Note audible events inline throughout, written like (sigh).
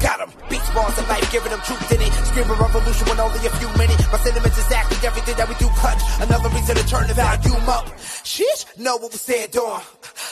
Got him. Beats, bars, and life, giving them truth in it. Screaming revolution with only a few minutes. My sentiments exactly everything that we do clutch. Another reason to turn the volume up. Sheesh, know what we said, doing.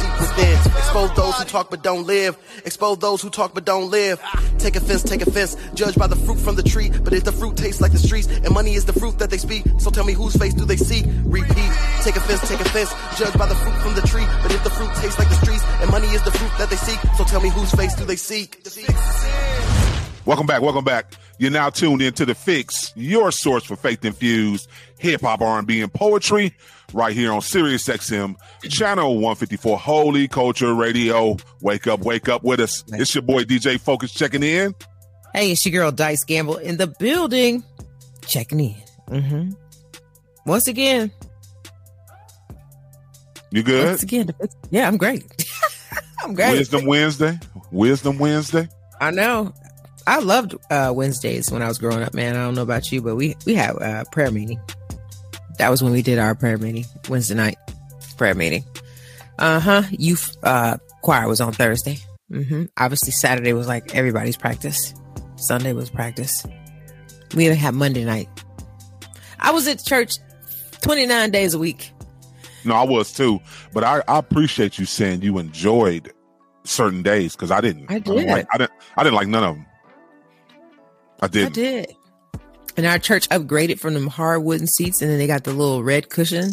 deep within. Expose those who talk but don't live. Expose those who talk but don't live. Take offense, take offense. Judge by the fruit from the tree. But if the fruit tastes like the streets, and money is the fruit that they speak, so tell me whose face do they seek? Repeat. Take offense, take offense. Judge by the fruit from the tree. But if the fruit tastes like the streets, and money is the fruit that they seek, so tell me whose face do they seek? Welcome back. Welcome back. You're now tuned into the Fix, your source for faith infused hip hop, R&B, and poetry, right here on Sirius XM, channel 154, Holy Culture Radio. Wake up, wake up with us. It's your boy DJ Focus checking in. Hey, it's your girl Dice Gamble in the building, checking in. Mm-hmm. Once again, You good? once again, yeah, I'm great. (laughs) I'm great. Wisdom Wednesday. Wisdom Wednesday. I know. I loved uh, Wednesdays when I was growing up, man. I don't know about you, but we we had uh, prayer meeting. That was when we did our prayer meeting Wednesday night prayer meeting. Uh huh. Youth uh, choir was on Thursday. Mm-hmm. Obviously, Saturday was like everybody's practice. Sunday was practice. We even had Monday night. I was at church 29 days a week. No, I was too, but I, I appreciate you saying you enjoyed certain days because I didn't. I did. like, I didn't. I didn't like none of them. I I didn't. did. And our church upgraded from them hard wooden seats, and then they got the little red cushion.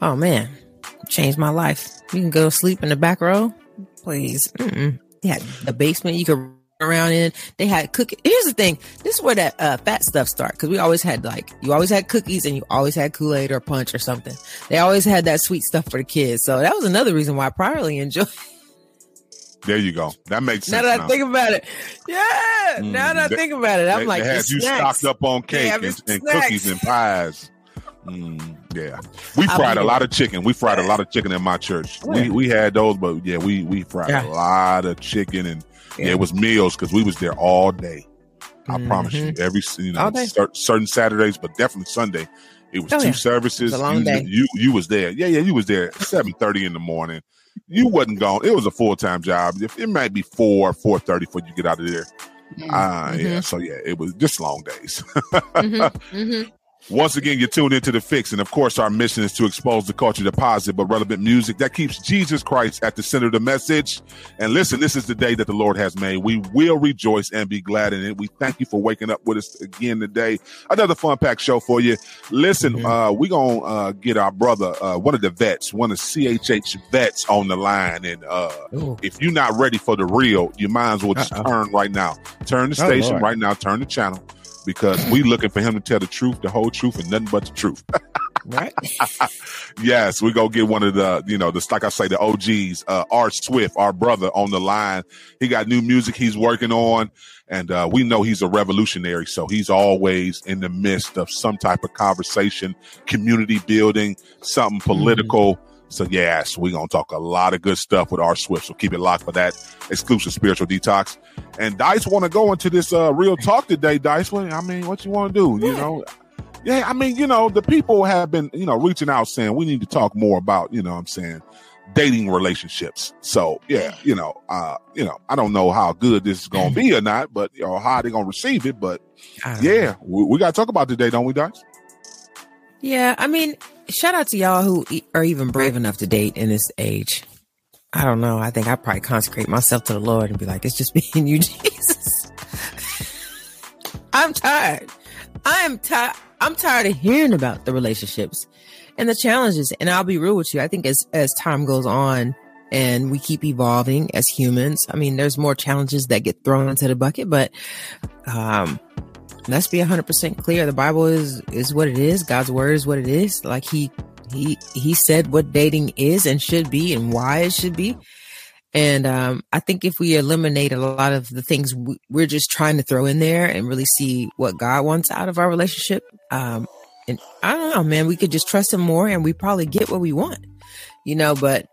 Oh man, changed my life. You can go sleep in the back row, please. Mm-mm. They had the basement you could run around in. They had cookie. Here's the thing: this is where that uh, fat stuff start because we always had like you always had cookies and you always had Kool Aid or punch or something. They always had that sweet stuff for the kids, so that was another reason why I probably enjoyed. (laughs) There you go. That makes sense. Now that now. I think about it, yeah. now that I they- think about it, I'm they, like, they the had you snacks. stocked up on cake and, and cookies and pies. Mm, yeah, we fried a lot of chicken. We fried a lot of chicken in my church. We we had those, but yeah, we we fried Yeah. a lot of chicken and yeah, it was meals because we was there all day. I Mhm. promise you, every you know certain Saturdays, but definitely Sunday. It was Oh, two services. It was a long you, day. you you was there. Yeah, yeah, you was there seven thirty in the morning. You wasn't gone. It was a full time job. If it might be four four thirty before you get out of there. Ah, yeah. So yeah, it was just long days. (laughs) Mhm, mhm. Once again, you're tuned into the fix, and of course, our mission is to expose the culture to positive but relevant music that keeps Jesus Christ at the center of the message. And listen, this is the day that the Lord has made. We will rejoice and be glad in it. We thank you for waking up with us again today. Another fun packed show for you. Listen, uh, we're gonna uh, get our brother, uh, one of the vets, one of CHH vets, on the line. And uh, if you're not ready for the real, you might as well just Uh-oh. turn right now. Turn the Oh, station Lord. right now. Turn the channel because we looking for him to tell the truth, the whole truth, and nothing but the truth. (laughs) Right? yes, we go get one of the, you know, the like I say, the OGs, uh, R Swift, our brother on the line. He got new music he's working on, and uh, we know he's a revolutionary, so he's always in the midst of some type of conversation, community building, something political. So yeah, so we're gonna talk a lot of good stuff with R Swift. So keep it locked for that exclusive spiritual detox. And Dice want to go into this uh, real talk today. Dice, what I mean, what you want to do? You know, yeah, I mean, you know, the people have been, you know, reaching out saying we need to talk more about, you know, what I'm saying dating relationships. So yeah, you know, uh, you know, I don't know how good this is gonna be or not, but you know, how they gonna receive it. But I don't know. yeah, we, we gotta talk about today, don't we, Dice? Yeah, I mean, shout out to y'all who e- are even brave enough to date in this age. I don't know. I think I'd probably consecrate myself to the Lord and be like, it's just me and you, (laughs) Jesus. I'm tired. I am tired. I'm tired of hearing about the relationships and the challenges. And I'll be real with you. I think as, as time goes on and we keep evolving as humans, I mean, there's more challenges that get thrown into the bucket, but, um, let's be 100% clear. The Bible is, is what it is. God's word is what it is. Like he, he, he said what dating is and should be and why it should be. And um, I think if we eliminate a lot of the things we, are just trying to throw in there and really see what God wants out of our relationship, um, and I don't know, man, we could just trust Him more, and we probably get what we want, you know. But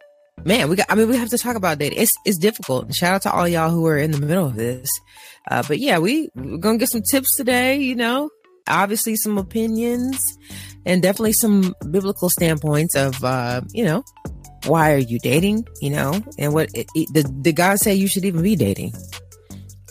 man, we got. I mean, we have to talk about dating. It's it's difficult. Shout out to all y'all who are in the middle of this. Uh, but yeah, we we're gonna get some tips today. You know, obviously some opinions, and definitely some biblical standpoints of uh, you know why are you dating? You know, and what it, it, the the God say you should even be dating?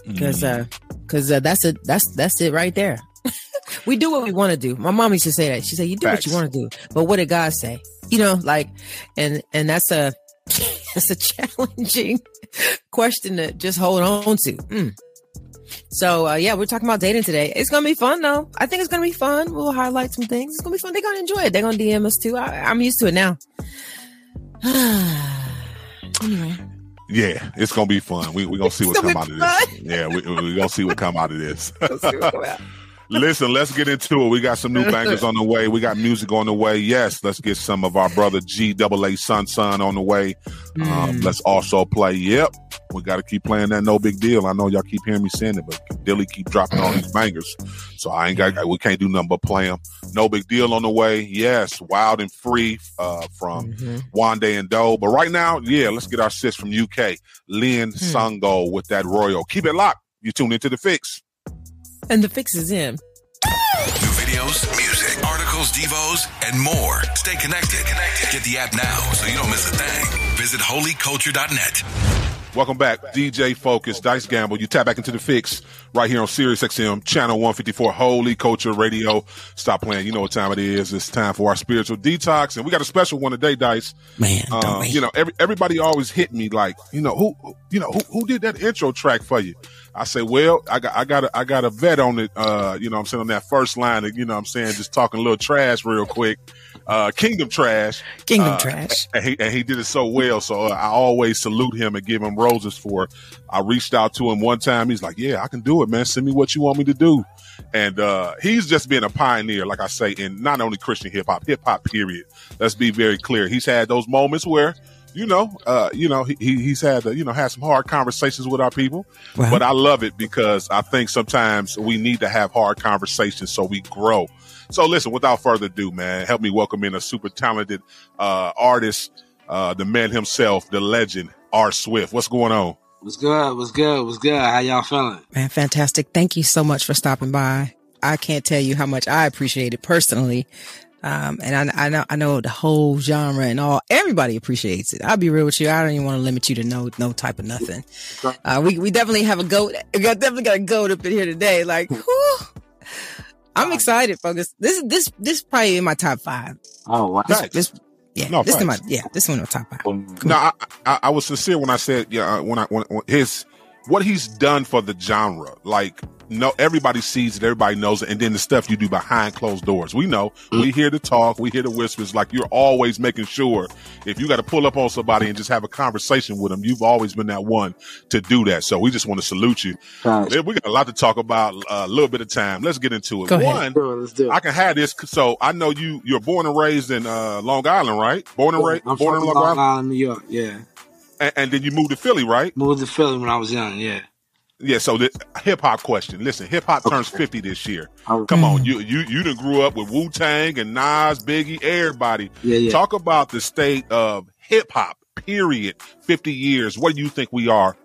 Because mm. uh, because uh, that's it. That's that's it right there. (laughs) we do what we want to do. My mom used to say that. She said, "You do Facts. what you want to do." But what did God say? You know, like, and and that's a (laughs) that's a (laughs) challenging question to just hold on to. Mm. So uh, yeah, we're talking about dating today. It's gonna be fun though. I think it's gonna be fun. We'll highlight some things. It's gonna be fun. They're gonna enjoy it. They're gonna DM us too. I, I'm used to it now. (sighs) anyway. Yeah, it's gonna be fun. We we gonna see what come out of this. Yeah, we we gonna see what come out of this. (laughs) Listen, let's get into it. We got some new bangers on the way. We got music on the way. Yes, let's get some of our brother G double A Sun Sun on the way. Mm. Um, hmm. let's also play. Yep, we got to keep playing that. No big deal. I know y'all keep hearing me saying it, but Dilly keep dropping all these bangers. So I ain't got. We can't do nothing but play them. No big deal on the way. Yes, wild and free uh, from mm-hmm. Wande and Doe. But right now, yeah, let's get our sis from UK, Lynn hmm. Sango with that Royal. Keep it locked. You tune into the fix. And the fix is in. New videos, music, articles, devos, and more. Stay connected. connected. Get the app now so you don't miss a thing. Visit holyculture.net. Welcome back, DJ Focus, Dice Gamble. You tap back into the fix right here on Sirius XM, channel 154, Holy Culture Radio. Stop playing. You know what time it is. It's time for our spiritual detox. And we got a special one today, Dice. Man, uh, you know, every, everybody always hit me like, you know, who, you know, who, who did that intro track for you? I say, well, I got, I got, a, I got a vet on it. Uh, you know, I'm saying on that first line, you know, I'm saying just talking a little trash real quick. Uh, Kingdom Trash. Kingdom uh, Trash. (laughs) And he, and he did it so well. So uh, I always salute him and give him roses for. I reached out to him one time. He's like, "Yeah, I can do it, man. Send me what you want me to do." And uh, he's just been a pioneer, like I say, in not only Christian hip hop, hip hop. Period. Let's be very clear. He's had those moments where you know, uh, you know, he, he's had, to, you know, had some hard conversations with our people, wow. but I love it because I think sometimes we need to have hard conversations so we grow. So listen, without further ado, man, help me welcome in a super talented, uh, artist, uh, the man himself, the legend, R Swift. What's going on? What's good? What's good? What's good? How y'all feeling? Man, fantastic. Thank you so much for stopping by. I can't tell you how much I appreciate it personally. Um, and I, I know, I know the whole genre and all, everybody appreciates it. I'll be real with you. I don't even want to limit you to no, no type of nothing. Uh, we, we definitely have a goat. We got, definitely got a goat up in here today. Like, (laughs) whew, I'm excited, folks. This, is this, this probably in my top five. Oh, wow. This, this yeah, no, this is my, yeah, this one in my top five. no, I, I, I, was sincere when I said, yeah, uh, when I, when, when his, what he's done for the genre, like no everybody sees it, everybody knows it, and then the stuff you do behind closed doors. We know. Mm-hmm. We hear the talk, we hear the whispers. Like you're always making sure if you got to pull up on somebody and just have a conversation with them, you've always been that one to do that. So we just want to salute you. Right. We got a lot to talk about. Uh, a little bit of time. Let's get into it. Go one, let's do it. I can have this. So I know you. You're born and raised in uh, Long Island, right? Born and raised. I'm born in Long, Long Island? Island, New York. Yeah. And, and then you moved to Philly, right? Moved to Philly when I was young. Yeah. Yeah, so the hip hop question. Listen, hip hop turns fifty this year. Come on, you you you done grew up with Wu Tang and Nas, Biggie, everybody. Yeah, yeah. Talk about the state of hip hop. Period. Fifty years. What do you think we are?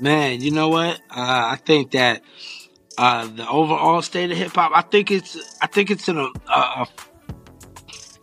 Man, you know what? Uh, I think that uh, the overall state of hip hop. I think it's I think it's in a, a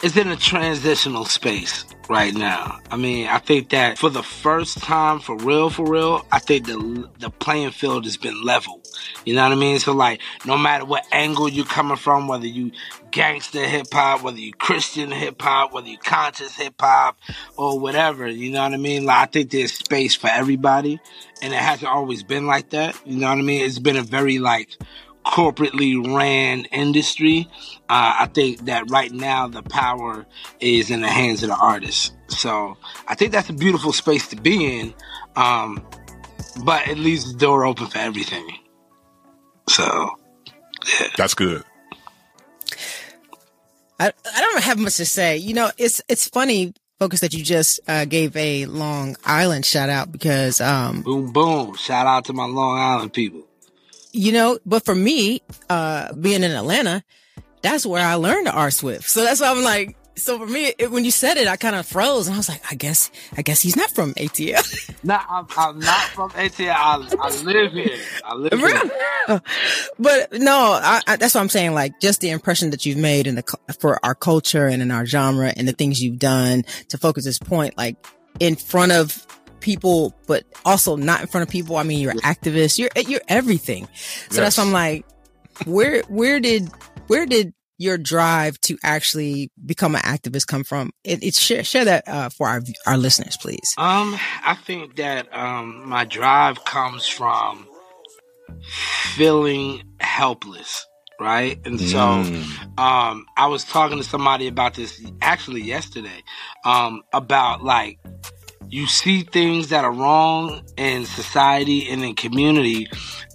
it's in a transitional space right now. I mean, I think that for the first time, for real, for real, I think the the playing field has been leveled. You know what I mean? So like, no matter what angle you're coming from, whether you gangster hip hop, whether you Christian hip hop, whether you conscious hip hop, or whatever, you know what I mean? Like, I think there's space for everybody, and it hasn't always been like that. You know what I mean? It's been a very like corporately ran industry. Uh, I think that right now the power is in the hands of the artists. So I think that's a beautiful space to be in. Um, but it leaves the door open for everything. So yeah. That's good. I, I don't have much to say. You know, it's it's funny, focus that you just uh, gave a Long Island shout out because um boom boom. Shout out to my Long Island people. You know, but for me, uh being in Atlanta, that's where I learned R Swift. So that's why I'm like, so for me, it, when you said it, I kind of froze, and I was like, I guess, I guess he's not from ATL. (laughs) No, I'm, I'm not from ATL. I, I live here. I live here. but no, I, I, that's what I'm saying. Like just the impression that you've made in the for our culture and in our genre and the things you've done to focus this point, like in front of people, but also not in front of people. I mean, you're activist. You're you're everything. So yes. that's why I'm like, where where did where did your drive to actually become an activist come from? It, it share, share that uh, for our our listeners, please. Um, I think that um, my drive comes from feeling helpless, right? And so, mm. um, I was talking to somebody about this actually yesterday, um, about like you see things that are wrong in society and in community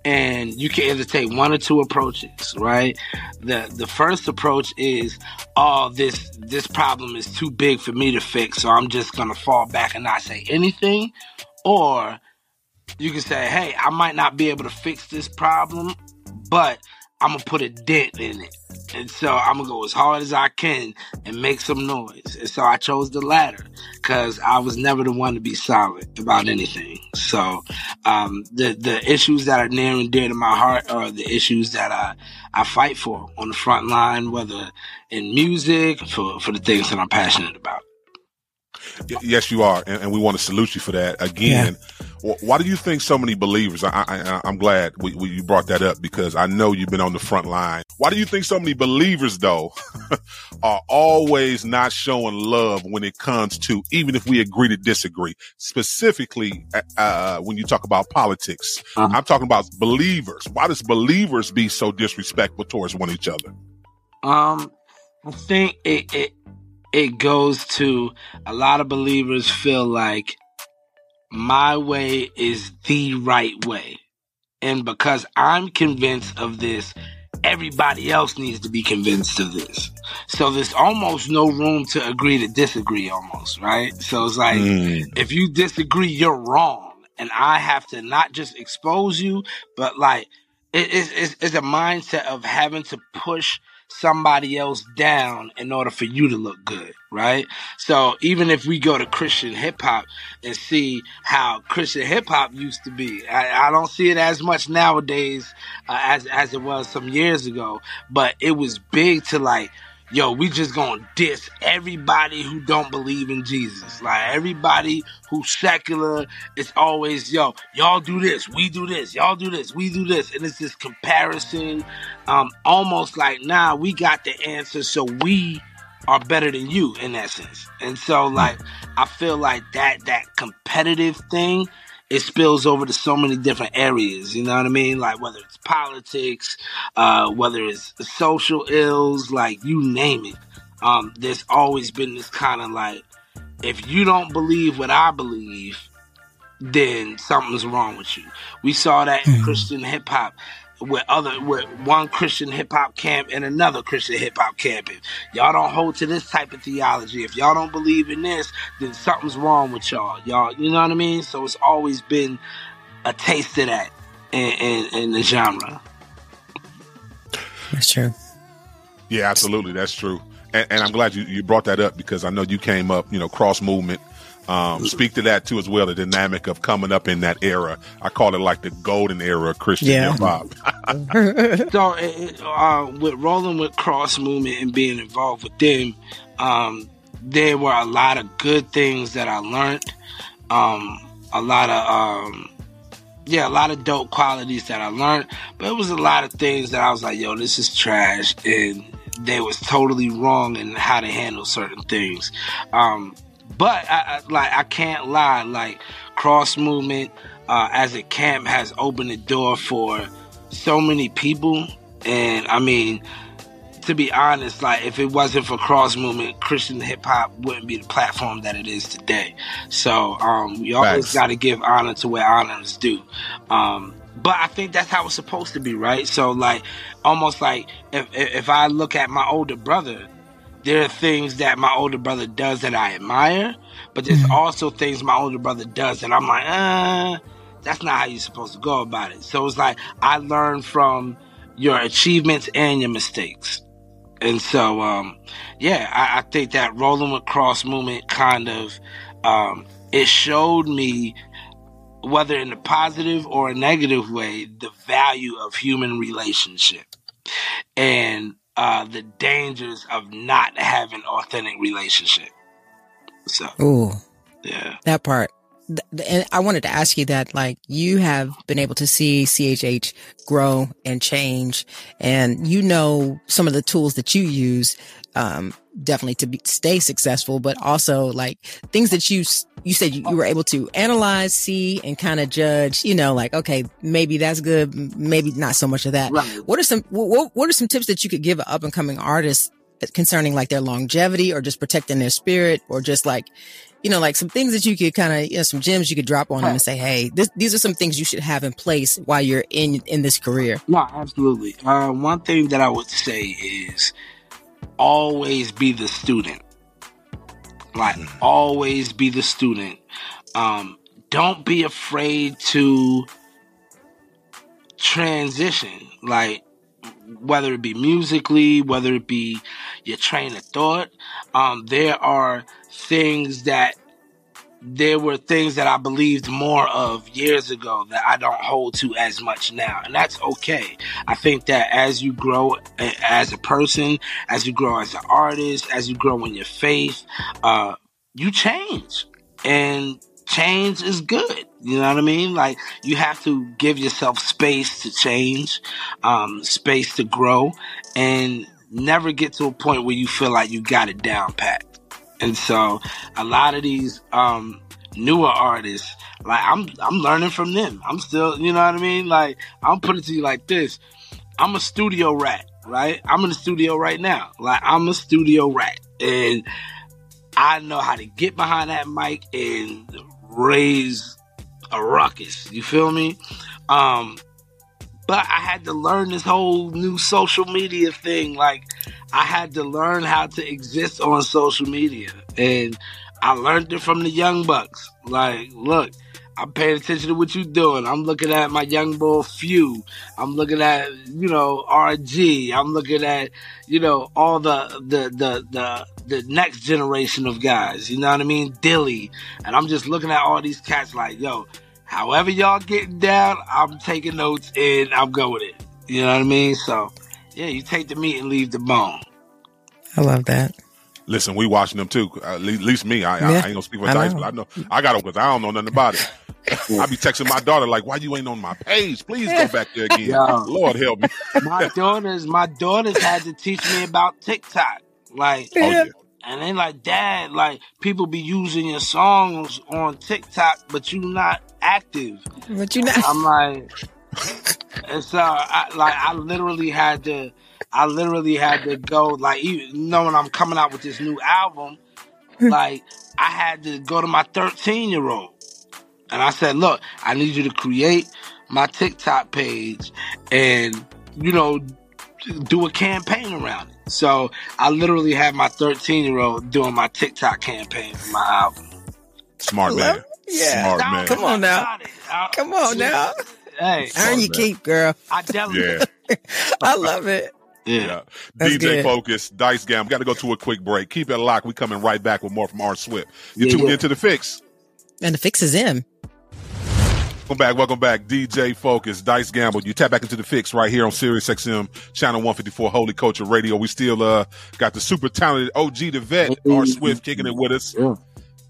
and you can either take one or two approaches right? The the first approach is oh this this problem is too big for me to fix so i'm just gonna fall back and not say anything. Or you can say hey i might not be able to fix this problem but i'm gonna put a dent in it and so I'm gonna go as hard as I can and make some noise. And so I chose the latter because I was never the one to be silent about anything. So um, the the issues that are near and dear to my heart are the issues that I I fight for on the front line, whether in music for for the things that I'm passionate about. Yes, you are, and, and we want to salute you for that. Again, yeah. why do you think so many believers? I, am glad we, we, you brought that up because I know you've been on the front line. Why do you think so many believers, though, (laughs) are always not showing love when it comes to even if we agree to disagree? Specifically, uh, uh when you talk about politics, uh-huh. I'm talking about believers. Why does believers be so disrespectful towards one each other? Um, I think it, it it goes to a lot of believers feel like my way is the right way. And because I'm convinced of this, everybody else needs to be convinced of this. So there's almost no room to agree to disagree almost, right? So it's like, mm. if you disagree, you're wrong. And I have to not just expose you, but like, it, it's, it's a mindset of having to push somebody else down in order for you to look good, right? So even if we go to Christian hip hop and see how Christian hip hop used to be, I, I, don't see it as much nowadays uh, as as it was some years ago, but it was big to like yo, we just gonna diss everybody who don't believe in Jesus. Like everybody who's secular, it's always, yo, y'all do this, we do this, y'all do this, we do this. And it's this comparison, um, almost like, nah, we got the answer, so we are better than you in that sense. And so like I feel like that that competitive thing it spills over to so many different areas. You know what I mean? Like whether it's politics, uh, whether it's social ills, like you name it. Um, there's always been this kind of like, if you don't believe what I believe, then something's wrong with you. We saw that in mm-hmm. Christian hip hop with other with one Christian hip hop camp and another Christian hip hop camp. If y'all don't hold to this type of theology, if y'all don't believe in this, then something's wrong with y'all. Y'all, you know what I mean? So it's always been a taste of that in, in, in the genre. That's true. Yeah, absolutely. That's true. And, and, I'm glad you, you brought that up because I know you came up, you know, cross movement um, speak to that too as well, the dynamic of coming up in that era. I call it like the golden era of Christian yeah. hip hop. (laughs) so, uh, with rolling with Cross Movement and being involved with them, um, there were a lot of good things that I learned. Um, a lot of, um, yeah, a lot of dope qualities that I learned, but it was a lot of things that I was like, yo, this is trash. And they was totally wrong in how to handle certain things. Um, but I, I, like I can't lie, like cross movement uh, as a camp has opened the door for so many people And I mean, to be honest, like if it wasn't for cross movement, Christian hip hop wouldn't be the platform that it is today. So um, we always got to give honor to where honor is due. Um, but I think that's how it's supposed to be, right? So like, almost like if if I look at my older brother, there are things that my older brother does that I admire, but there's mm-hmm. also things my older brother does that I'm like, uh, that's not how you're supposed to go about it. So it's like I learn from your achievements and your mistakes. And so, um, yeah, I, I, think that rolling with cross movement kind of, um, it showed me whether in a positive or a negative way, the value of human relationship and, uh, the dangers of not having authentic relationship. So, oh, yeah, that part. And I wanted to ask you that, like, you have been able to see CHH grow and change, and you know some of the tools that you use, um, definitely to be, stay successful, but also like things that you, you said you, you were able to analyze, see, and kind of judge, you know, like, okay, maybe that's good, maybe not so much of that. Right. What are some, what, what are some tips that you could give up and coming artist concerning like their longevity or just protecting their spirit or just like, you know, like some things that you could kind of, you know, some gems you could drop on them and say, Hey, this, these are some things you should have in place while you're in, in this career. No, absolutely. Uh, one thing that I would say is always be the student. Like mm. always be the student. Um, don't be afraid to transition. Like whether it be musically, whether it be your train of thought, um, there are things that there were things that I believed more of years ago that I don't hold to as much now. And that's okay. I think that as you grow as a person, as you grow as an artist, as you grow in your faith, uh, you change. And change is good. You know what I mean? Like you have to give yourself space to change, um, space to grow and never get to a point where you feel like you got it down pat. And so a lot of these um, newer artists, like I'm I'm learning from them. I'm still, you know what I mean? Like I'm putting it to you like this. I'm a studio rat, right? I'm in the studio right now. Like I'm a studio rat. And I know how to get behind that mic and raise a ruckus. You feel me? Um, but I had to learn this whole new social media thing. Like, I had to learn how to exist on social media. And I learned it from the young bucks. Like, look, I'm paying attention to what you're doing. I'm looking at my young boy Few. I'm looking at, you know, RG. I'm looking at, you know, all the, the, the, the, the next generation of guys. You know what I mean? Dilly. And I'm just looking at all these cats like, yo, however y'all getting down, I'm taking notes and I'm going it. You know what I mean? So, yeah, you take the meat and leave the bone. I love that. Listen, we watching them too. Uh, at least me. I, yeah, I, ain't gonna speak for Dice, but I know I got them because I don't know nothing about it. (laughs) I be texting my daughter like, "Why you ain't on my page? Please go back there again." Yo, Lord help me. (laughs) my daughters, my daughters had to teach me about TikTok. Like, oh, yeah. And they like, Dad, like people be using your songs on TikTok, but you not active. But you not. I'm like, and so I, like I literally had to, I literally had to go like, even knowing I'm coming out with this new album, hmm. like I had to go to my 13 year old, and I said, look, I need you to create my TikTok page, and you know, do a campaign around it. So I literally have my 13 year old doing my TikTok campaign for my album. Smart man. Yeah. Smart man. Come on now. Come on now. Hey, earn your keep, girl. I definitely. Yeah. (laughs) I love it. Yeah. yeah. DJ good. Focus, Dice Gam. We Got to go to a quick break. Keep it locked. We coming right back with more from R Swift. You yeah, tuned yeah. into the fix. And the fix is in. Welcome back. Welcome back. DJ Focus, Dice Gamble. You tap back into the fix right here on Sirius XM, channel 154, Holy Culture Radio. We still, uh, got the super talented OG the vet, R Swift kicking it with us.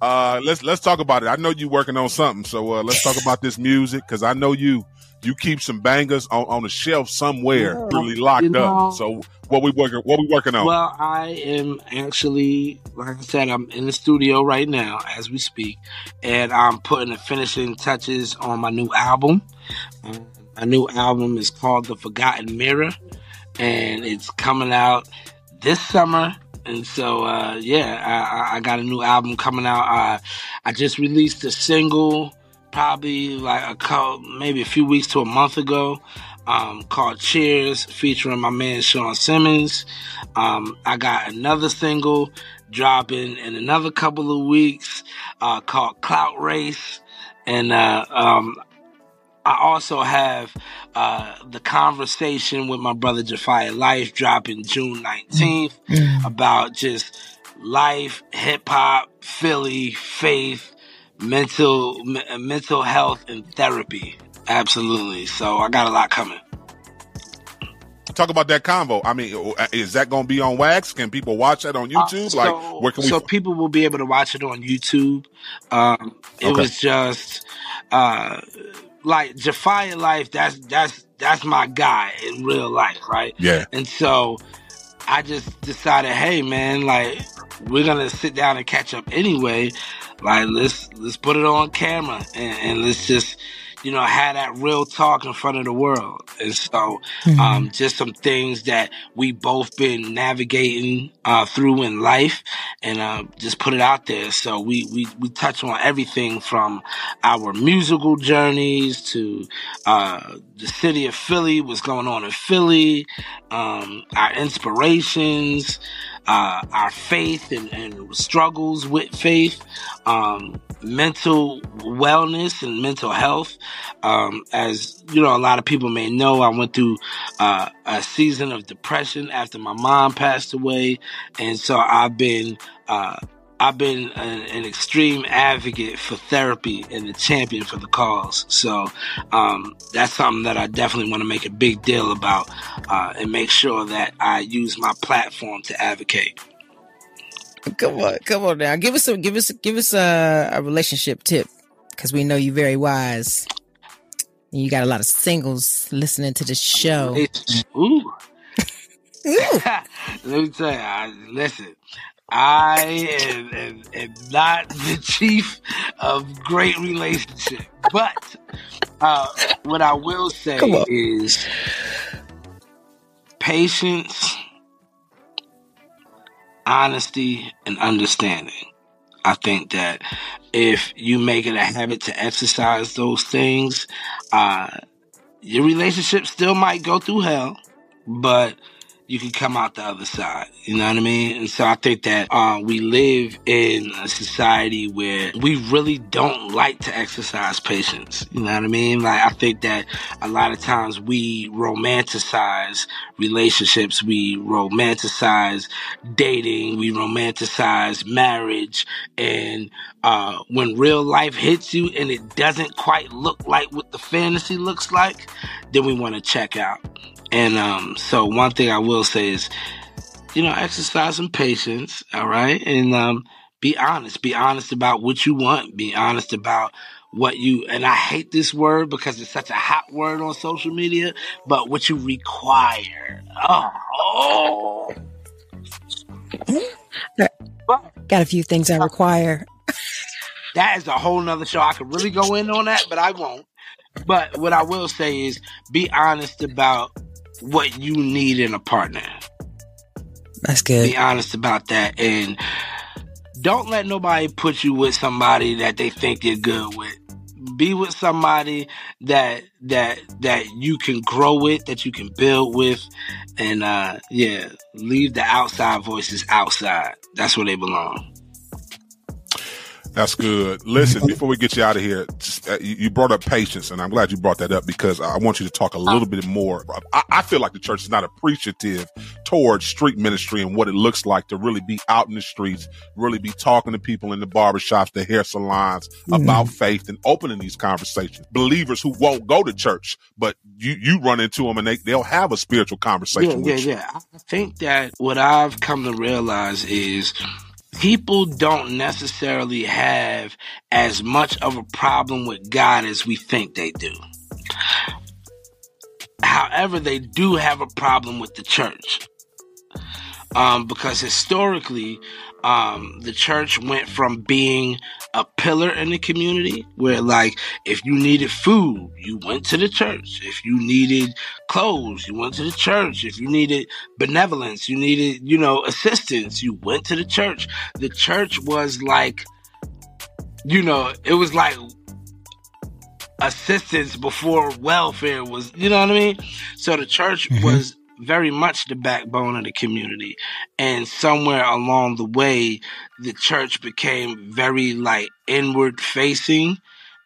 Uh, let's, let's talk about it. I know you working on something. So, uh, let's talk about this music. Cause I know you, you keep some bangers on, on the shelf somewhere, yeah, really locked you know, up. So what we working what we working on? Well, I am actually, like I said, I'm in the studio right now as we speak, and I'm putting the finishing touches on my new album. Um, my new album is called The Forgotten Mirror, and it's coming out this summer. And so, uh, yeah, I, I, got a new album coming out. Uh, I just released a single, probably like a couple, maybe a few weeks to a month ago, um, called Cheers, featuring my man Sean Simmons. Um, I got another single dropping in another couple of weeks uh, called Clout Race. And uh, um, I also have uh, the conversation with my brother Japhia Life dropping June 19th mm. about just life, hip hop, Philly, faith, mental m- mental health, and therapy. Absolutely. So I got a lot coming. Talk about that convo. I mean, is that going to be on Wax? Can people watch that on uh, YouTube? Uh, so, like, where can we? So people will be able to watch it on YouTube. Um, it okay. was just. Uh, like Japhia Life, that's that's that's my guy in real life, right? Yeah. And so I just decided, hey man, like we're gonna sit down and catch up anyway. Like let's let's put it on camera and, and let's just you know, have that real talk in front of the world. And so, mm-hmm. um, just some things that we both been navigating, uh, through in life and, uh, just put it out there. So we, we, we touch on everything from our musical journeys to, uh, the city of Philly, what's going on in Philly, um, our inspirations, uh, our faith and, and, struggles with faith, um, mental wellness and mental health. Um, as you know, a lot of people may know, I went through uh, a season of depression after my mom passed away, and so I've been uh, I've been an, an, extreme advocate for therapy and a champion for the cause. So um, that's something that I definitely want to make a big deal about uh, and make sure that I use my platform to advocate. Come on, come on now. Give us a give us give us a, a relationship tip because we know you're very wise. And You got a lot of singles listening to the show. Ooh. (laughs) (laughs) Let me tell you, I, listen. I am, am, am, not (laughs) the chief of great relationship, but uh, what I will say is patience, honesty, and understanding. I think that if you make it a habit to exercise those things, uh, your relationship still might go through hell, but you can come out the other side. You know what I mean? And so I think that uh, we live in a society where we really don't like to exercise patience. You know what I mean? Like I think that a lot of times we romanticize relationships, we romanticize dating, we romanticize marriage, and uh, when real life hits you and it doesn't quite look like what the fantasy looks like, then we want to check out. And um, so one thing I will say is, you know, exercise some patience, all right, and um, be honest. Be honest about what you want. Be honest about what you and I hate this word because it's such a hot word on social media, but what you require. Oh, oh. got a few things I require. that is a whole nother show. I could really go in on that, but I won't. But what I will say is be honest about what you need in a partner. That's good. Be honest about that and don't let nobody put you with somebody that they think you're good with. Be with somebody that that that you can grow with, that you can build with, and uh yeah, leave the outside voices outside. That's where they belong. That's good. Listen, before we get you out of here, just, uh, you brought up patience, and I'm glad you brought that up because I want you to talk a little bit more. I, I, feel like the church is not appreciative towards street ministry and what it looks like to really be out in the streets, really be talking to people in the barbershops, the hair salons mm-hmm. about faith and opening these conversations. Believers who won't go to church, but you you run into them and they they'll have a spiritual conversation. With you. Yeah, yeah, yeah. I think that what I've come to realize is people don't necessarily have as much of a problem with God as we think they do. However, they do have a problem with the church. um, because historically, um, the church went from being a pillar in the community where, like, if you needed food, you went to the church. If you needed clothes, you went to the church. If you needed benevolence, you needed, you know, assistance, you went to the church. The church was like, you know, it was like assistance before welfare was, you know what I mean? So the church mm-hmm. was very much the backbone of the community. And somewhere along the way, the church became very like inward facing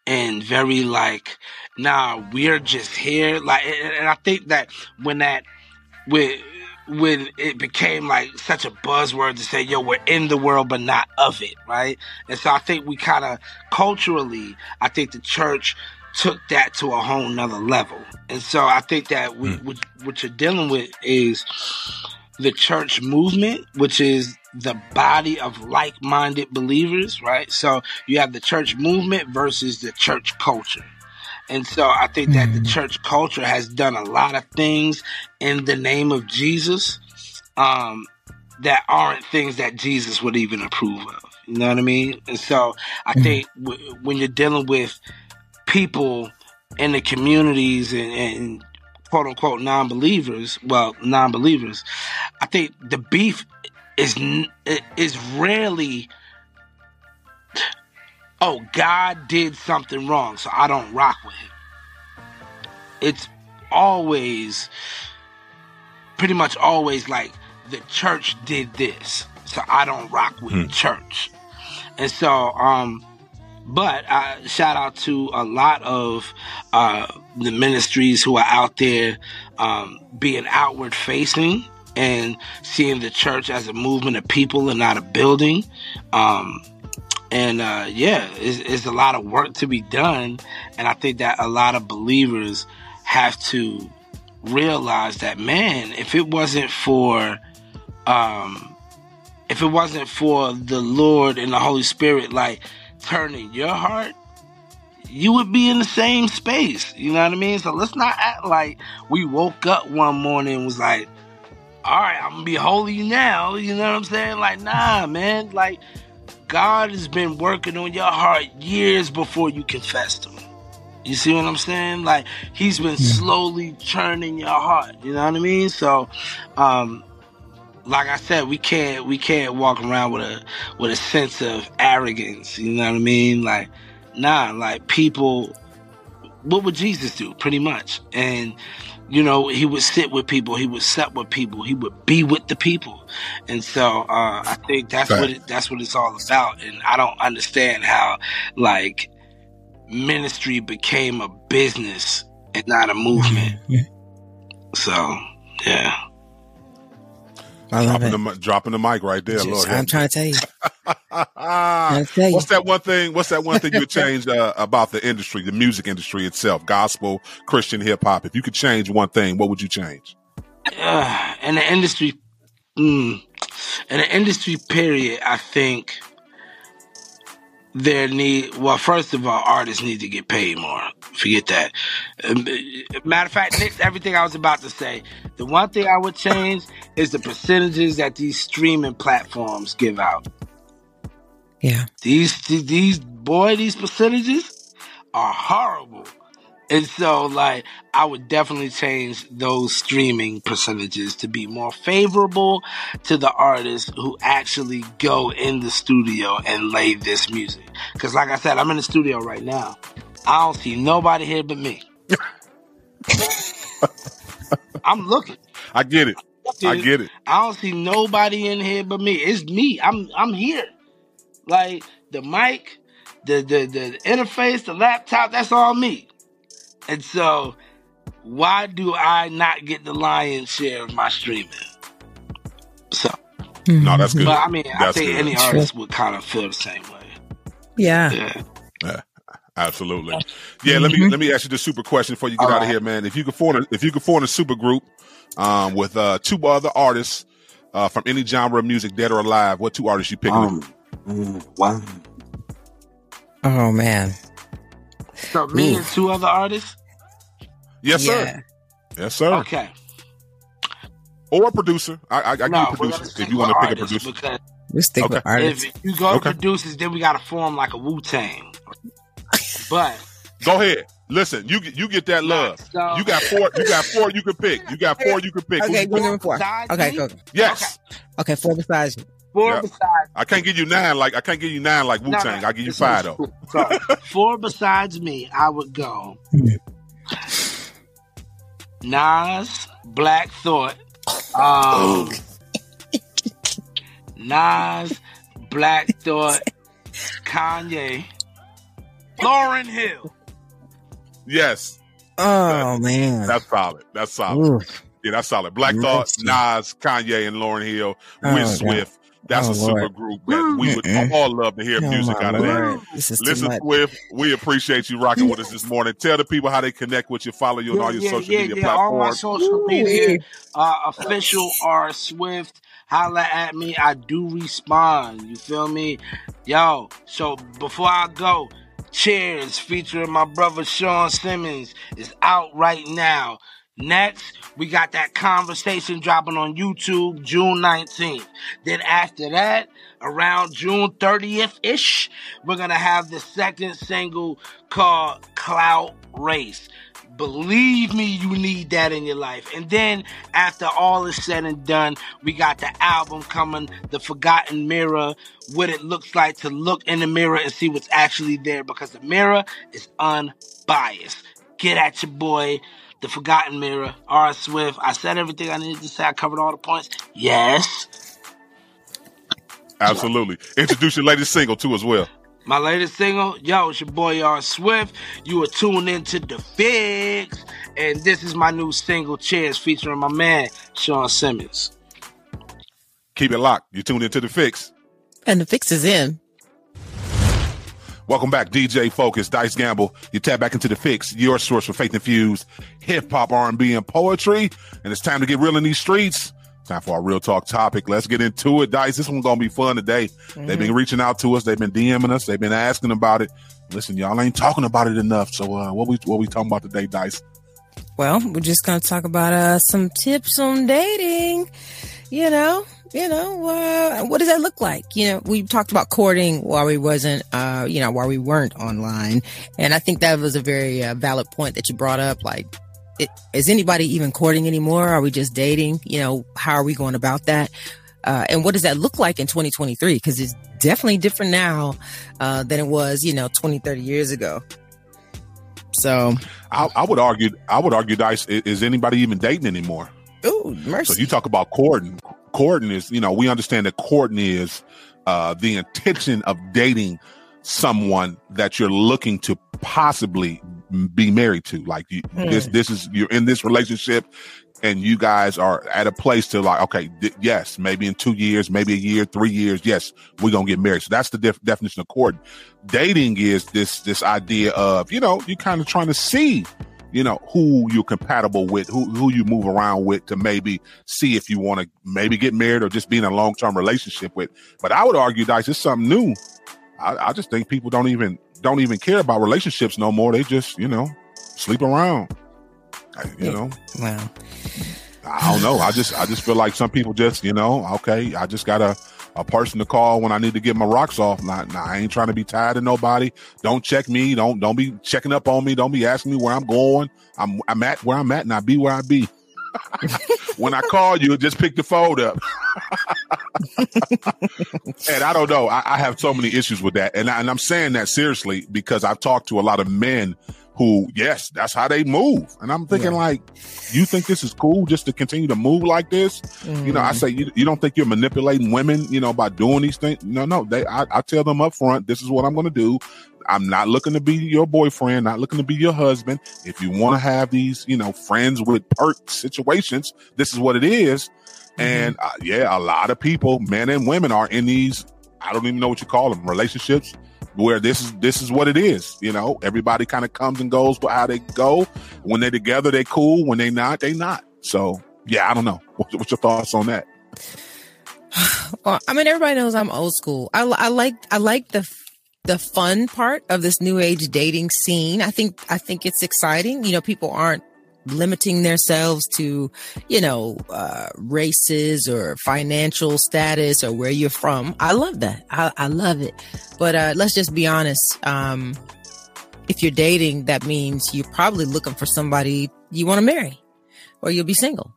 and very like, nah, we're just here. Like, and I think that when that, when, when it became like such a buzzword to say, yo, we're in the world, but not of it, right? And so I think we kind of culturally, I think the church took that to a whole nother level. And so I think that we, mm. what, what you're dealing with is the church movement, which is the body of like minded believers, right? So you have the church movement versus the church culture. And so I think that the hmm. church culture has done a lot of things in the name of Jesus um, that aren't things that Jesus would even approve of. You know what I mean? And so I hmm. think w- when you're dealing with people in the communities and, and quote unquote non-believers, well, non-believers, I think the beef is is rarely oh God did something wrong, so I don't rock with him. It's always pretty much always like the church did this, so I don't rock with hmm. the church. And so um but uh, shout out to a lot of uh, the ministries who are out there um, being outward facing and seeing the church as a movement of people and not a building. Um, and uh, yeah, it's, it's, a lot of work to be done. And I think that a lot of believers have to realize that, man, if it wasn't for, um, if it wasn't for the Lord and the Holy Spirit, like, turning your heart, you would be in the same space. You know what I mean? So let's not act like we woke up one morning and was like, all right, I'm gonna be holy now. You know what I'm saying? Like, nah, man. Like, God has been working on your heart years before you confessed Him. You see what I'm saying? Like, He's been slowly churning your heart. You know what I mean? So, um, like I said, we can't we can't walk around with a with a sense of arrogance. You know what I mean? Like, nah, like people. What would Jesus do? Pretty much, and you know, he would sit with people, he would sup with people, he would be with the people, and so uh, I think that's what it, that's what it's all about. And I don't understand how like ministry became a business and not a movement. So yeah. I love dropping it. The, dropping the mic right there, Just, Lord. I'm trying to tell you. (laughs) tell you. What's that one thing? What's that one thing you would change uh, about the industry, the music industry itself, gospel, Christian hip hop? If you could change one thing, what would you change? Uh, (sighs) in the industry, mm, in the industry period, I think there need well first of all artists need to get paid more forget that um, matter of fact everything i was about to say the one thing i would change is the percentages that these streaming platforms give out yeah these these boy these percentages are horrible and so, like, I would definitely change those streaming percentages to be more favorable to the artists who actually go in the studio and lay this music. Because, like I said, I'm in the studio right now. I don't see nobody here but me. I'm looking. (laughs) I get it. I get it. I don't see nobody in here but me. It's me. I'm I'm here. Like the mic, the the the interface, the laptop, that's all me. And so, why do I not get the lion's share of my streaming? So, no, that's mm-hmm. good. But I mean, that's I think good. any artist would kind of feel the same way. Yeah. Yeah. Yeah. Absolutely. (laughs) Yeah, let me mm-hmm. let me ask you the super question before you get All out right. of here, man. If you could form a, if you could form a super group um, with uh, two other artists uh, from any genre of music, dead or alive, what two artists you picking? Um, mm, wow. Oh man. So me Ooh. and two other artists. Yes, sir. Yes, sir. Okay. or a producer. I, I, I give No, you we're producer if you want to pick a producer. Because We stick Okay. with artists. if you go Okay. to producers, then we got to form like a Wu Tang. But Go ahead. Listen, you get- you get that love. So- You got four. You got four. You can pick. You got four. You can pick. Okay, you go number four. Okay, go. Yes, Okay, four besides you. four Yeah. besides. I can't give you nine. Like I can't give you nine like Wu no, Tang. no, I give you it's five though. Sorry. (laughs) four besides me, I would go. Nas, Black Thought, um, (laughs) Nas, Black Thought, Kanye, Lauryn Hill. Yes, Oh man. that's solid. That's solid. Ooh. Yeah, that's solid. Black Thought, Nas, Kanye, and Lauryn Hill Oh, with God. Swift. That's Oh, a super Lord. group that we would Mm-mm. all love to hear Oh, music out of that. Lord. This is too Listen. Swift, we appreciate you rocking with us this (laughs) morning. Tell the people how they connect with you, follow you on all your social media All my platforms. social media uh, official R Swift. Holla at me. I do respond. You feel me? Yo, so before I go, Cheers featuring my brother Sean Simmons is out right now. Next, we got that conversation dropping on YouTube June 19th. Then after that, around June 30th ish, we're gonna have the second single called Clout Race. Believe me, you need that in your life. And then, after all is said and done, we got the album coming, The Forgotten Mirror, what it looks like to look in the mirror and see what's actually there because the mirror is unbiased. Get at your boy, The Forgotten Mirror, R. Swift. I said everything I needed to say. I covered all the points. Yes. Absolutely. Introduce your latest single too as well. My latest single, yo, it's your boy R Swift. You are tuned into the Fix, and this is my new single, Cheers, featuring my man Sean Simmons. Keep it locked. You tuned into the fix. And the fix is in. Welcome back, DJ Focus, Dice Gamble. You tap back into the fix, your source for faith infused hip hop, R and B, and poetry. And it's time to get real in these streets. Time for our real talk topic. Let's get into it, Dice. This one's gonna be fun today. They've been reaching out to us. They've been DMing us. They've been asking about it. Listen, y'all ain't talking about it enough. So, uh, what we what we talking about today, Dice? Well, we're just going to talk about uh, some tips on dating. You know, you know, uh, what does that look like? You know, we talked about courting while we wasn't, uh, you know, while we weren't online, and I think that was a very uh, valid point that you brought up. Like, it, is anybody even courting anymore? Are we just dating? You know, how are we going about that? Uh, and what does that look like in 2023? Because it's definitely different now uh, than it was, you know, 20, 30 years ago. So, I, I would argue. I would argue, Dice. Is anybody even dating anymore? ooh, mercy. So you talk about courting. Courting is, you know, we understand that courting is uh, the intention of dating someone that you're looking to possibly be married to. Like you, hmm. this, this is you're in this relationship, and you guys are at a place to like, okay, th- yes, maybe in two years, maybe a year, three years, yes, we're gonna get married. So that's the def- definition of court. Dating is this this idea of, you know, you're kind of trying to see you know who you're compatible with who who you move around with to maybe see if you want to maybe get married or just be in a long-term relationship with but i would argue guys it's something new I, I just think people don't even don't even care about relationships no more they just you know sleep around you know wow. i don't know i just i just feel like some people just you know okay i just got a a person to call when I need to get my rocks off. Not, nah, I ain't trying to be tied to nobody. Don't check me. Don't don't be checking up on me. Don't be asking me where I'm going. I'm I'm at where I'm at, and I be where I be. When I call you, just pick the phone up. and I don't know. I, I have so many issues with that, and, I, and I'm saying that seriously because I've talked to a lot of men who, yes, that's how they move, and I'm thinking Yeah. like, you think this is cool just to continue to move like this? You know, I Mm. say you, you don't think you're manipulating women, you know, by doing these things. No, no, they I, I tell them up front, this is what I'm gonna do. I'm not looking to be your boyfriend, not looking to be your husband. If you want to have these, you know, friends with perk situations, this is what it is. And uh, yeah, a lot of people, men and women, are in these. I don't even know what you call them relationships where this is this is what it is. You know, everybody kind of comes and goes, but how they go when they're together, they cool. When they not, they not. So yeah, I don't know. What, what's your thoughts on that? (sighs) Well, I mean, everybody knows I'm old school. I, I like I like the the fun part of this new age dating scene. I think I think it's exciting. You know, people aren't limiting themselves to, you know, uh, races or financial status or where you're from. I love that. I, I love it. But uh, let's just be honest. Um, if you're dating, that means you're probably looking for somebody you want to marry or you'll be single.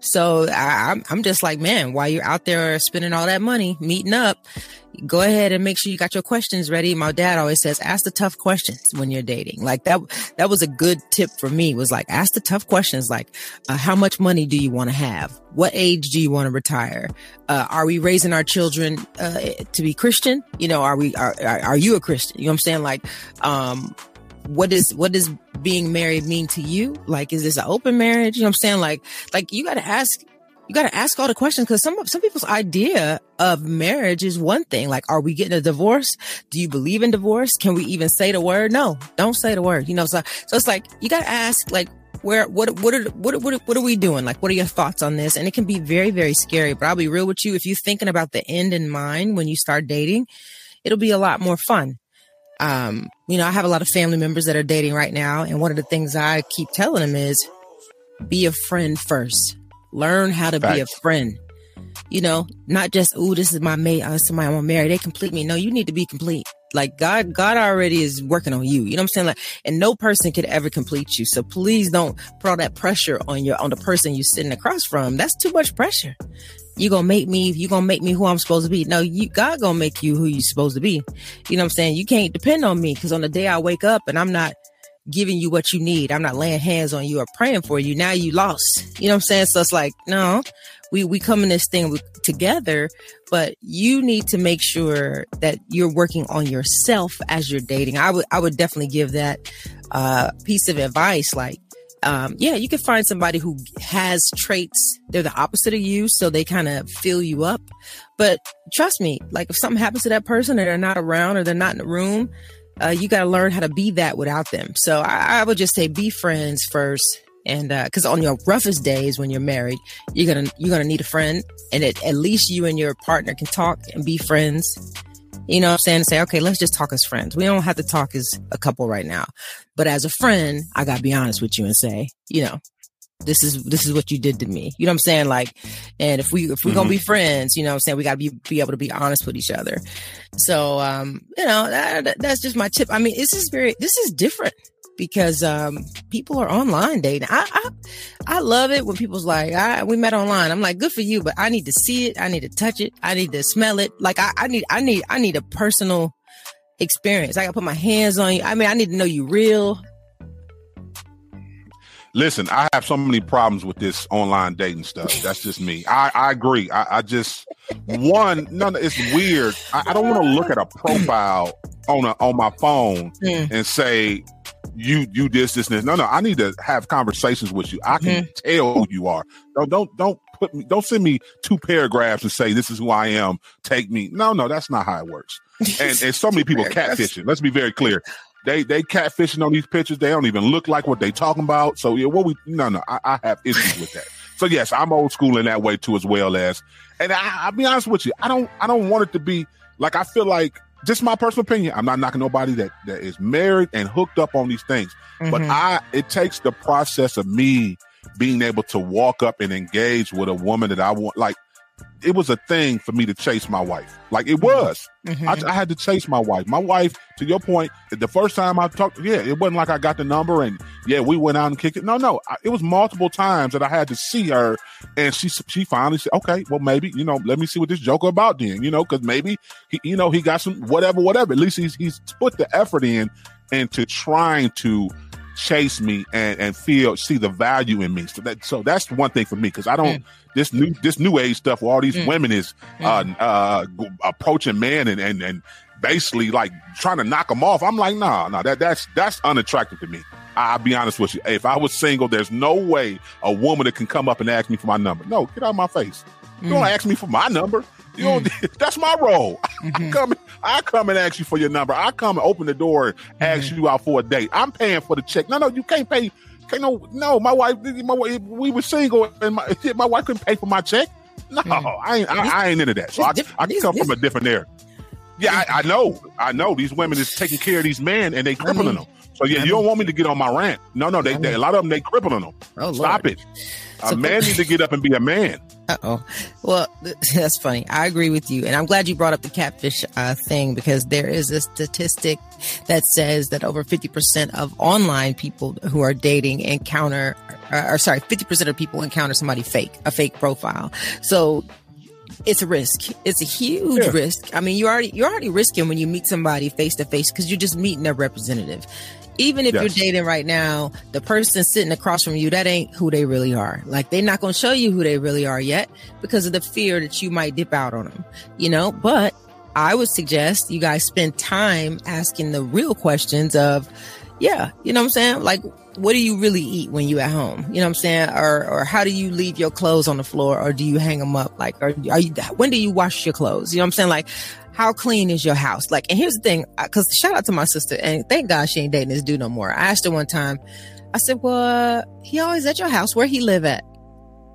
So I, I'm, I'm just like, man, while you're out there spending all that money, meeting up, go ahead and make sure you got your questions ready. My dad always says, ask the tough questions when you're dating. Like that, that was a good tip for me was like, ask the tough questions. Like, uh, how much money do you want to have? What age do you want to retire? Uh, are we raising our children, uh, to be Christian? You know, are we, are, are you a Christian? You know what I'm saying? Like, um, what is what does being married mean to you? Like, is this an open marriage? You know what I'm saying? Like, like you got to ask, you got to ask all the questions because some some people's idea of marriage is one thing. Like, are we getting a divorce? Do you believe in divorce? Can we even say the word? No, don't say the word. You know, so so it's like you got to ask like. Where what what are what what what are we doing? Like, what are your thoughts on this? And it can be very very scary. But I'll be real with you. If you're thinking about the end in mind when you start dating, it'll be a lot more fun um, you know, I have a lot of family members that are dating right now. And one of the things I keep telling them is be a friend first. Learn how to Fact. be a friend. You know, not just, oh, this is my mate, uh, somebody I want to marry. They complete me. No, you need to be complete. Like God, God already is working on you. You know what I'm saying? Like, and no person could ever complete you. So please don't put all that pressure on your, on the person you're sitting across from. That's too much pressure you gonna make me you gonna make me who i'm supposed to be. No you god gonna make you who you supposed to be. You know what i'm saying? You can't depend on me because on the day i wake up and i'm not giving you what you need i'm not laying hands on you or praying for you now you lost. You know what i'm saying? So it's like no we we come in this thing together but you need to make sure that you're working on yourself as you're dating. I would i would definitely give that uh piece of advice like um, yeah, you can find somebody who has traits. They're the opposite of you. So they kind of fill you up. But trust me, like if something happens to that person and they're not around or they're not in the room, uh, you got to learn how to be that without them. So I, I would just say be friends first. And, uh, cause on your roughest days when you're married, you're to, you're to need a friend and it, at least you and your partner can talk and be friends you know what I'm saying? Say, okay, let's just talk as friends. We don't have to talk as a couple right now. But as a friend, I gotta be honest with you and say, you know, this is this is what you did to me. You know what I'm saying? Like, and if we if we're mm-hmm. gonna be friends, you know what I'm saying, we gotta be be able to be honest with each other. So um, you know, that, that's just my tip. I mean, this is very this is different because um, people are online dating. I, I, I love it when people's like, I, we met online. I'm like, good for you, but I need to see it. I need to touch it. I need to smell it. Like I, I need, I need, I need a personal experience. I gotta put my hands on you. I mean, I need to know you real. Listen, I have so many problems with this online dating stuff. That's just me. I, I agree. I, I just one, no, it's weird. I, I don't want to look at a profile on a on my phone mm. and say you you this this this. No, no, I need to have conversations with you. I can mm-hmm. tell who you are. Don't don't don't put me. Don't send me two paragraphs and say this is who I am. Take me. No, no, that's not how it works. And and so many (laughs) people catfishing. Let's be very clear. They they catfishing on these pictures. They don't even look like what they talking about. So yeah, what we no no. I, I have issues with that. (laughs) So yes, I'm old school in that way too, as well as. And I, I'll be honest with you. I don't I don't want it to be like I feel like just my personal opinion. I'm not knocking nobody that that is married and hooked up on these things, mm-hmm. but I it takes the process of me being able to walk up and engage with a woman that I want. Like it was a thing for me to chase my wife. Like it was. Mm-hmm. I, I, had to chase my wife. My wife, to your point, the first time I talked, yeah, it wasn't like I got the number and yeah, we went out and kicked it. No, no, I, it was multiple times that I had to see her, and she she finally said, okay, well maybe you know, let me see what this joker about then, you know, because maybe he, you know, he got some whatever, whatever. At least he's he's put the effort in into trying to chase me and, and feel see the value in me. So that so that's one thing for me because I don't mm. This new this new age stuff where all these mm. women is mm. uh, uh, approaching men and, and and basically like trying to knock them off. I'm like, nah, nah, that that's that's unattractive to me. I'll be honest with you. If I was single, there's no way a woman that can come up and ask me for my number. No, get out of my face. You don't mm. ask me for my number. You mm. (laughs) that's my role. Mm-hmm. I come, I come and ask you for your number. I come and open the door and ask mm-hmm. you out for a date. I'm paying for the check. No, no, you can't pay. Can't no, no. My wife, my we were single, and my my wife couldn't pay for my check. No, mm. I ain't, I, I, ain't into that. So I, I come from a different era. Yeah, I, I know. I know. These women is taking care of these men and they crippling mean- them. So yeah, you don't want me to get on my rant. No, no, they, they a lot of them they crippling them. Oh, Stop Lord. it. A So- man needs to get up and be a man. Uh oh. Well, (laughs) that's funny. I agree with you. And I'm glad you brought up the catfish uh, thing because there is a statistic that says that over 50% of online people who are dating encounter, uh, or sorry, 50% of people encounter somebody fake, a fake profile. So it's a risk. It's a huge Yeah. risk. I mean, you already, you're already risking when you meet somebody face to face because you're just meeting a representative. Even if Yes. you're dating right now, the person sitting across from you, that ain't who they really are. Like they're not going to show you who they really are yet because of the fear that you might dip out on them, you know, but I would suggest you guys spend time asking the real questions of, yeah, you know what I'm saying? Like, what do you really eat when you at home? You know what I'm saying? Or, or how do you leave your clothes on the floor or do you hang them up? Like, or are you, when do you wash your clothes? You know what I'm saying? Like, how clean is your house? Like, and here's the thing, because shout out to my sister, and thank God she ain't dating this dude no more. I asked her one time, I said, well, he always at your house. Where he live at?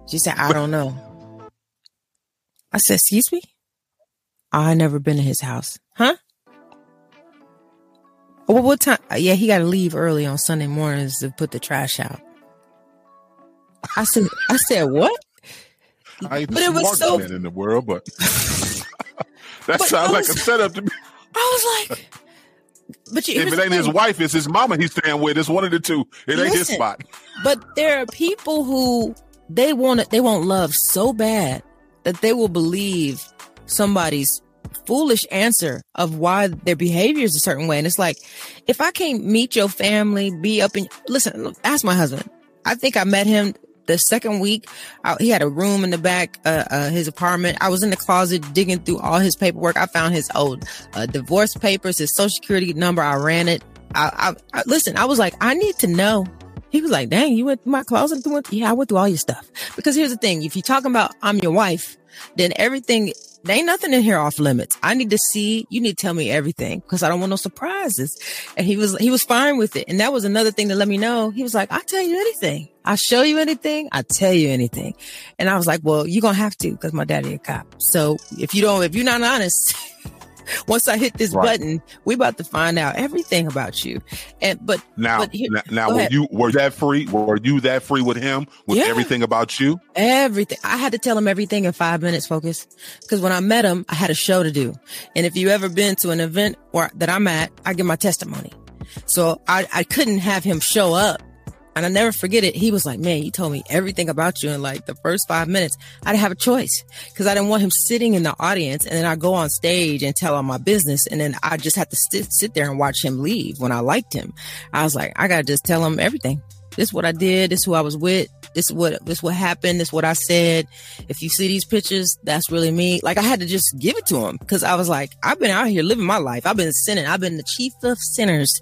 She said, I don't know. I said, excuse me? I never been to his house. Huh? Well, what time? Yeah, he got to leave early on Sunday mornings to put the trash out. I said, I said, what? I ain't the But it was so- man in the world, but (laughs) that But sounds I like a setup to me. I was like, but you, If it ain't his wife, it's his mama he's staying with. It's one of the two. It ain't his spot. But there are people who they want it, they want love so bad that they will believe somebody's foolish answer of why their behavior is a certain way. And it's like, if I can't meet your family, be up and listen, ask my husband. I think I met him the second week. I, he had a room in the back, uh, uh, his apartment. I was in the closet digging through all his paperwork. I found his old, uh, divorce papers, his social security number. I ran it. I, I, I listen, I was like, I need to know he was like, dang, you went through my closet? Through? Yeah, I went through all your stuff. Because here's the thing. If you're talking about I'm your wife, then everything, there ain't nothing in here off limits. I need to see, you need to tell me everything because I don't want no surprises. And he was, he was fine with it. And that was another thing to let me know. He was like, I'll tell you anything. I'll show you anything. I'll tell you anything. And I was like, well, you're going to have to because my daddy a cop. So if you don't, if you're not honest, (laughs) once I hit this Right. button, we about to find out everything about you. And, but Now, But here- now, now were ahead. you were that free? Were you that free with him with Yeah. everything about you? Everything. I had to tell him everything in five minutes, focus. Because when I met him, I had a show to do. And if you ever been to an event or that I'm at, I give my testimony. So I, I couldn't have him show up. And I never forget it. He was like, man, you told me everything about you in like the first five minutes. I didn't have a choice because I didn't want him sitting in the audience and then I go on stage and tell all my business. And then I just have to sit, sit there and watch him leave when I liked him. I was like, I got to just tell him everything. This is what I did. This is who I was with. This is what, this is what happened. This is what I said. If you see these pictures, that's really me. Like I had to just give it to him because I was like, I've been out here living my life. I've been sinning. I've been the chief of sinners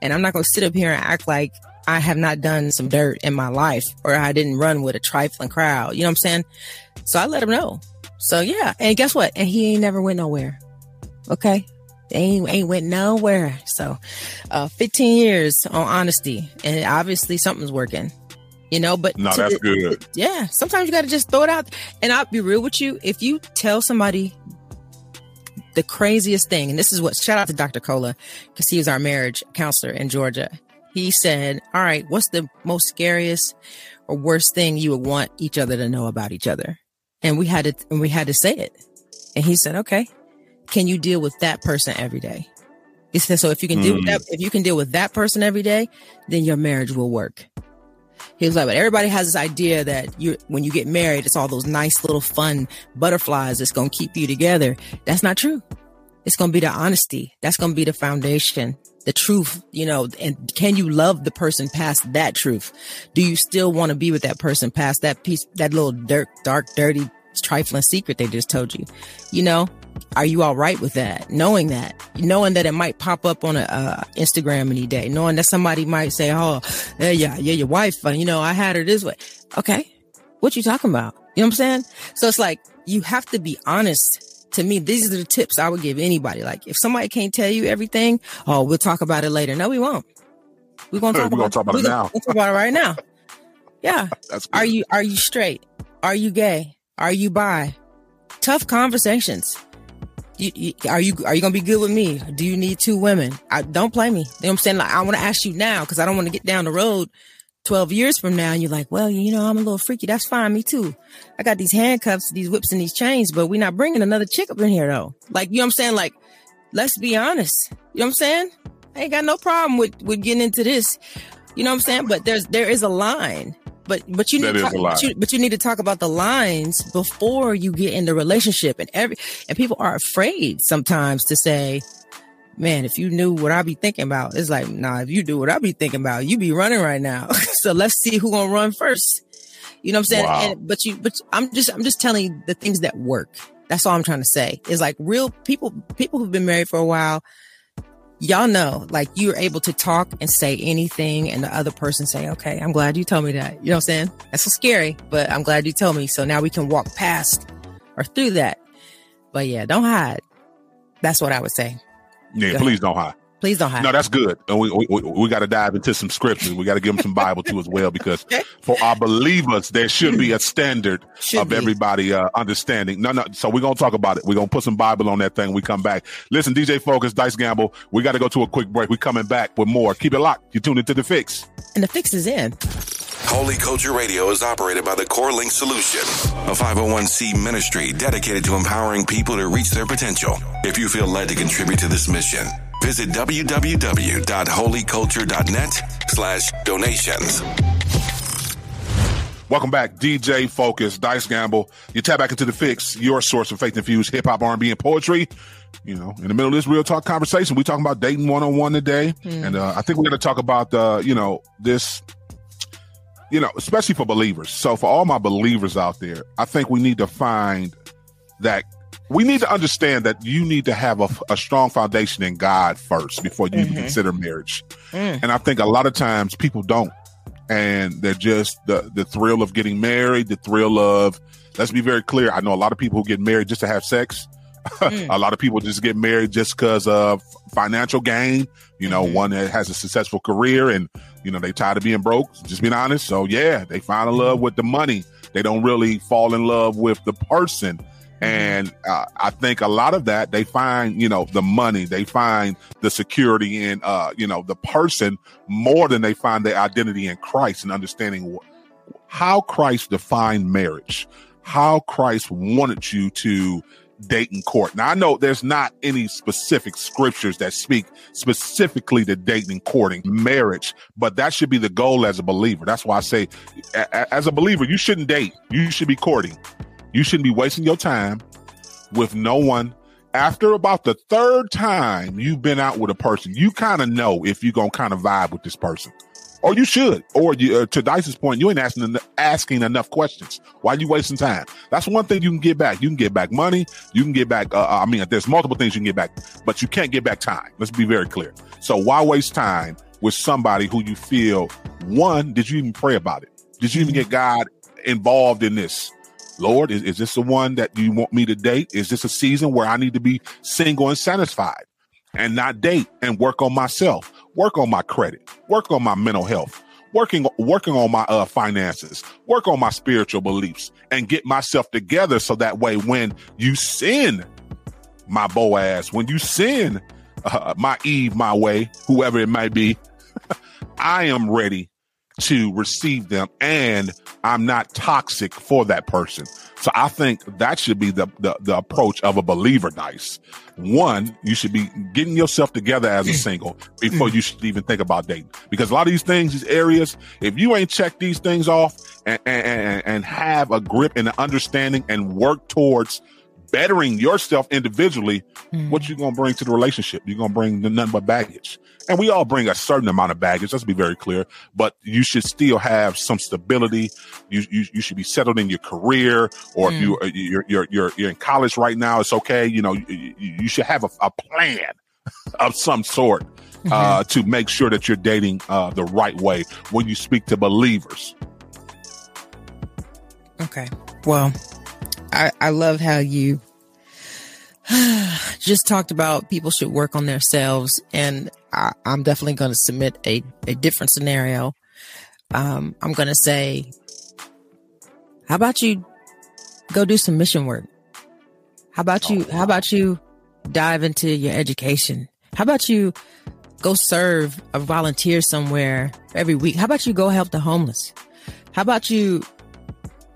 and I'm not going to sit up here and act like I have not done some dirt in my life or I didn't run with a trifling crowd. You know what I'm saying? So I let him know. So yeah. And guess what? And he ain't never went nowhere. Okay. Ain't, ain't went nowhere. So, uh, 15 years on honesty and obviously something's working, you know, but No, that's the- good. yeah. Sometimes you got to just throw it out. And I'll be real with you. If you tell somebody the craziest thing, and this is what shout out to Dr. Cola because he was our marriage counselor in Georgia. He said, All right, what's the most scariest or worst thing you would want each other to know about each other? And we had to and we had to say it. And he said, Okay, can you deal with that person every day? He said, so if you can deal with that, hmm. if you can deal with that person every day, then your marriage will work. He was like, but everybody has this idea that you, when you get married, it's all those nice little fun butterflies that's going to keep you together. That's not true. It's going to be the honesty. That's going to be the foundation, the truth, you know, and can you love the person past that truth? Do you still want to be with that person past that piece, that little dirt, dark, dirty, trifling secret they just told you? You know, are you all right with that? Knowing that, knowing that it might pop up on a uh, Instagram any day, knowing that somebody might say, "Oh, yeah, yeah, your wife, uh, you know, I had her this way." Okay, what you talking about? You know what I'm saying? So it's like you have to be honest. To me, these are the tips I would give anybody. Like, if somebody can't tell you everything, oh, we'll talk about it later. No, we won't. We're gonna talk We're gonna about, talk about it gonna- now. talk about it right now. (laughs) Yeah. That's good. Are you are you straight? Are you gay? Are you bi? Tough conversations. you, you, are you are you gonna be good with me? Do you need two women? I don't play me. You know what I'm saying? Like I want to ask you now because I don't want to get down the road 12 years from now and you're like, well, you know, I'm a little freaky. That's fine. Me too. I got these handcuffs, these whips and these chains, but we're not bringing another chick up in here though. Like, you know what I'm saying? Like, let's be honest. You know what I'm saying? I ain't got no problem with, with getting into this. You know what I'm saying? But there's, there is a line. But, but you need to talk, but you, but you need to talk about the lines before you get in the relationship and every, and people are afraid sometimes to say, man, if you knew what I be thinking about, it's like, nah, if you do what I be thinking about, you be running right now. (laughs) so let's see who gonna run first. You know what I'm saying? Wow. And, but you, but I'm just, I'm just telling you the things that work. That's all I'm trying to say is like real people, people who've been married for a while. Y'all know, like you're able to talk and say anything and the other person say, okay, I'm glad you told me that. You know what I'm saying? That's so scary, but I'm glad you told me. So now we can walk past or through that. But yeah, don't hide. That's what I would say. Yeah, Go please don't hide. Please don't hide. No, that's good. And we we, we got to dive into some scriptures. We got to give them some Bible too as well, because (laughs) for our believers, there should be a standard Should of be. everybody uh, understanding. No, no. So we're gonna talk about it. We're gonna put some Bible on that thing. We come back. Listen, DJ Focus, Dice Gamble. We got to go to a quick break. We coming back with more. Keep it locked. You tuned into the fix. and the fix is in. Holy Culture Radio is operated by the Core Link Solution, a 501c ministry dedicated to empowering people to reach their potential. If you feel led to contribute to this mission, visit www.holyculture.net slash donations. Welcome back, DJ Focus, Dice Gamble. You tap back into the fix, your source of faith infused hip hop, R&B, and poetry. You know, in the middle of this real talk conversation, we talking about dating one on one today, and uh, I think we're going to talk about the, you know, this, you know, especially for believers. So for all my believers out there, I think we need to find that we need to understand that you need to have a, a strong foundation in God first before you even mm-hmm. consider marriage. Mm. And I think a lot of times people don't and they're just the the thrill of getting married, the thrill of let's be very clear. I know a lot of people who get married just to have sex. (laughs) Mm. a lot of people just get married just because of financial gain. You know, mm-hmm. one that has a successful career and you know they tired of being broke. Just being honest. So yeah, they find in love with the money. They don't really fall in love with the person. And uh, I think a lot of that they find, you know, the money, they find the security in, uh, you know, the person more than they find their identity in Christ and understanding wh- how Christ defined marriage, how Christ wanted you to and court. Now I know there's not any specific scriptures that speak specifically to dating and courting marriage, but that should be the goal as a believer. That's why I say, as a believer, you shouldn't date. You should be courting. You shouldn't be wasting your time with no one. After about the third time you've been out with a person, you kind of know if you're gonna kind of vibe with this person, or you should. Or you, uh, to Dice's point, you ain't asking en- asking enough questions. Why are you wasting time? That's one thing you can get back. You can get back money. You can get back. Uh, I mean, there's multiple things you can get back, but you can't get back time. Let's be very clear. So why waste time with somebody who you feel one? Did you even pray about it? Did you even get God involved in this? Lord, is, is this the one that you want me to date? Is this a season where I need to be single and satisfied and not date and work on myself, work on my credit, work on my mental health, working working on my uh, finances, work on my spiritual beliefs, and get myself together so that way when you sin, my Boaz, when you sin, uh, (laughs) my Eve my way, whoever it might be, (laughs) I am ready to receive them and I'm not toxic for that person. So I think that should be the, the, the approach of a believer dice. One, you should be getting yourself together as a mm. single before mm. you should even think about dating. Because a lot of these things, these areas, if you ain't checked these things off and, and, and, and have a grip and an understanding and work towards bettering yourself individually, what you gonna bring to the relationship? You're gonna bring nothing but baggage. And we all bring a certain amount of baggage. Let's be very clear. But you should still have some stability. You you, you should be settled in your career, or if you uh, you're, you're you're you're in college right now, it's okay. You know, you, you should have a, a plan (laughs) of some sort uh, to make sure that you're dating uh, the right way when you speak to believers. Okay. Well, I, I love how you (sighs) just talked about people should work on themselves. And I, I'm definitely going to submit a, a different scenario. Um, I'm going to say, how about you go do some mission work? How about you, how about you dive into your education? How about you go serve or volunteer somewhere every week? How about you go help the homeless? How about you,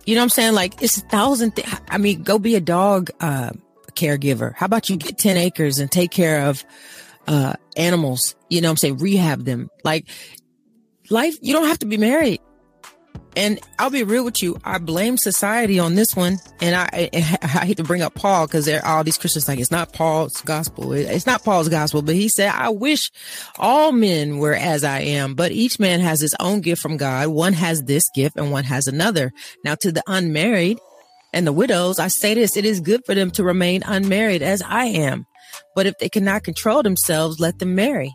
you know what I'm saying? Like it's a thousand things. I mean, go be a dog, uh, caregiver. How about you get 10 acres and take care of, uh, animals? You know what I'm saying? Rehab them. Like life, you don't have to be married. And I'll be real with you. I blame society on this one. And I, I, I hate to bring up Paul because there are all these Christians like, it's not Paul's gospel. It's not Paul's gospel, but he said, I wish all men were as I am, but each man has his own gift from God. One has this gift and one has another. Now to the unmarried and the widows, I say this, it is good for them to remain unmarried as I am. But if they cannot control themselves, let them marry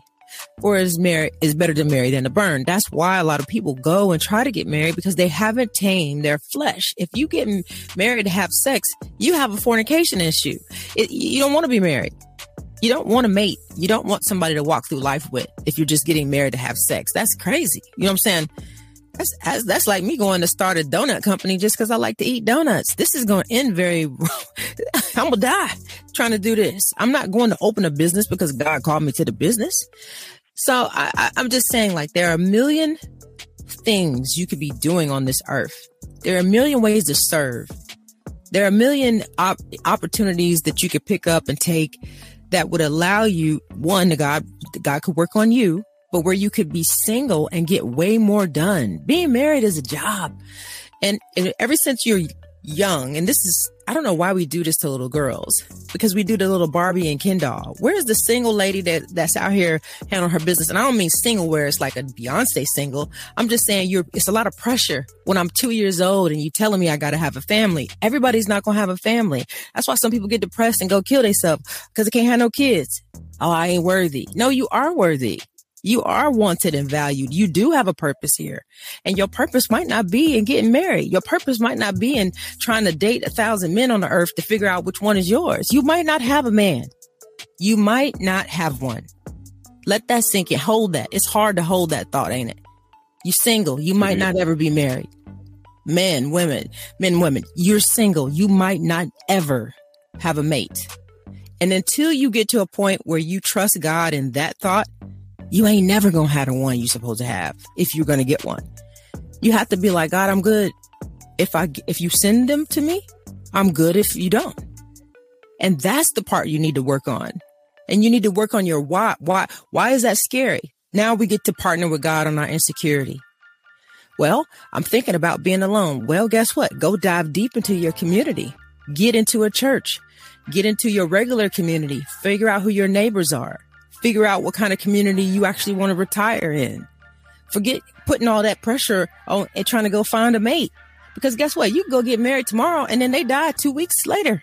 or is married is better to marry than to burn. That's why a lot of people go and try to get married because they haven't tamed their flesh. If you get married to have sex, you have a fornication issue. It, you don't want to be married. You don't want to mate. You don't want somebody to walk through life with if you're just getting married to have sex. That's crazy. You know what I'm saying? That's, that's, that's like me going to start a donut company just because I like to eat donuts. This is going to end very, (laughs) I'm gonna die trying to do this. I'm not going to open a business because God called me to the business. So I, I'm just saying, like, there are a million things you could be doing on this earth. There are a million ways to serve. There are a million op- opportunities that you could pick up and take that would allow you one, God, God could work on you, but where you could be single and get way more done. Being married is a job. And, and ever since you're young, and this is, I don't know why we do this to little girls because we do the little Barbie and Ken doll. Where's the single lady that that's out here handling her business? And I don't mean single where it's like a Beyonce single. I'm just saying you're, it's a lot of pressure when I'm two years old and you telling me I got to have a family. Everybody's not going to have a family. That's why some people get depressed and go kill themselves because they can't have no kids. Oh, I ain't worthy. No, you are worthy. You are wanted and valued. You do have a purpose here. And your purpose might not be in getting married. Your purpose might not be in trying to date a thousand men on the earth to figure out which one is yours. You might not have a man. You might not have one. Let that sink in. Hold that. It's hard to hold that thought, ain't it? You're single. You might not ever be married. Men, women, men, women, you're single. You might not ever have a mate. And until you get to a point where you trust God in that thought, you ain't never gonna have the one you supposed to have if you're gonna get one. You have to be like, God, I'm good. If I if you send them to me, I'm good if you don't. And that's the part you need to work on. And you need to work on your why. Why why is that scary? Now we get to partner with God on our insecurity. Well, I'm thinking about being alone. Well, guess what? Go dive deep into your community. Get into a church. Get into your regular community. Figure out who your neighbors are figure out what kind of community you actually want to retire in. Forget putting all that pressure on and trying to go find a mate. Because guess what? You can go get married tomorrow and then they die two weeks later.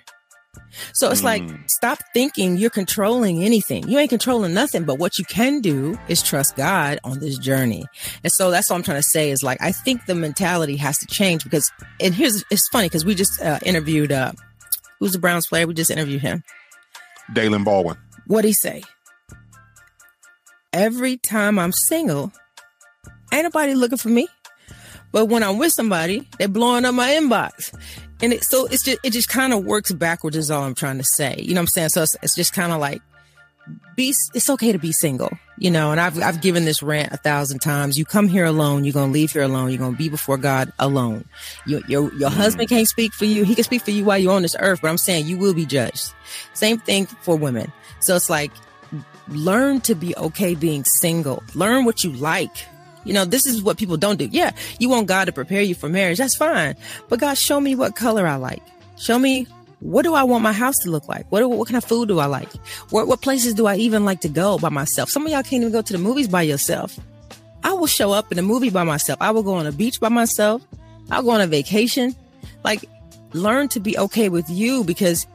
So it's mm. like, stop thinking you're controlling anything. You ain't controlling nothing, but what you can do is trust God on this journey. And so that's what I'm trying to say is like, I think the mentality has to change because, and here's, it's funny because we just uh, interviewed, uh, who's the Browns player? We just interviewed him. Daylen Baldwin. What'd he say? Every time I'm single, ain't nobody looking for me. But when I'm with somebody, they're blowing up my inbox. And it, so it's just, it just kind of works backwards is all I'm trying to say. You know what I'm saying? So it's, it's just kind of like, be, it's okay to be single, you know, and I've, I've given this rant a thousand times. You come here alone. You're going to leave here alone. You're going to be before God alone. Your, your, your mm. husband can't speak for you. He can speak for you while you're on this earth, but I'm saying you will be judged. Same thing for women. So it's like, learn to be okay being single. Learn what you like. You know, this is what people don't do. Yeah, you want God to prepare you for marriage. That's fine. But God, show me what color I like. Show me what do I want my house to look like? What, what kind of food do I like? What, what places do I even like to go by myself? Some of y'all can't even go to the movies by yourself. I will show up in a movie by myself. I will go on a beach by myself. I'll go on a vacation. Like, learn to be okay with you because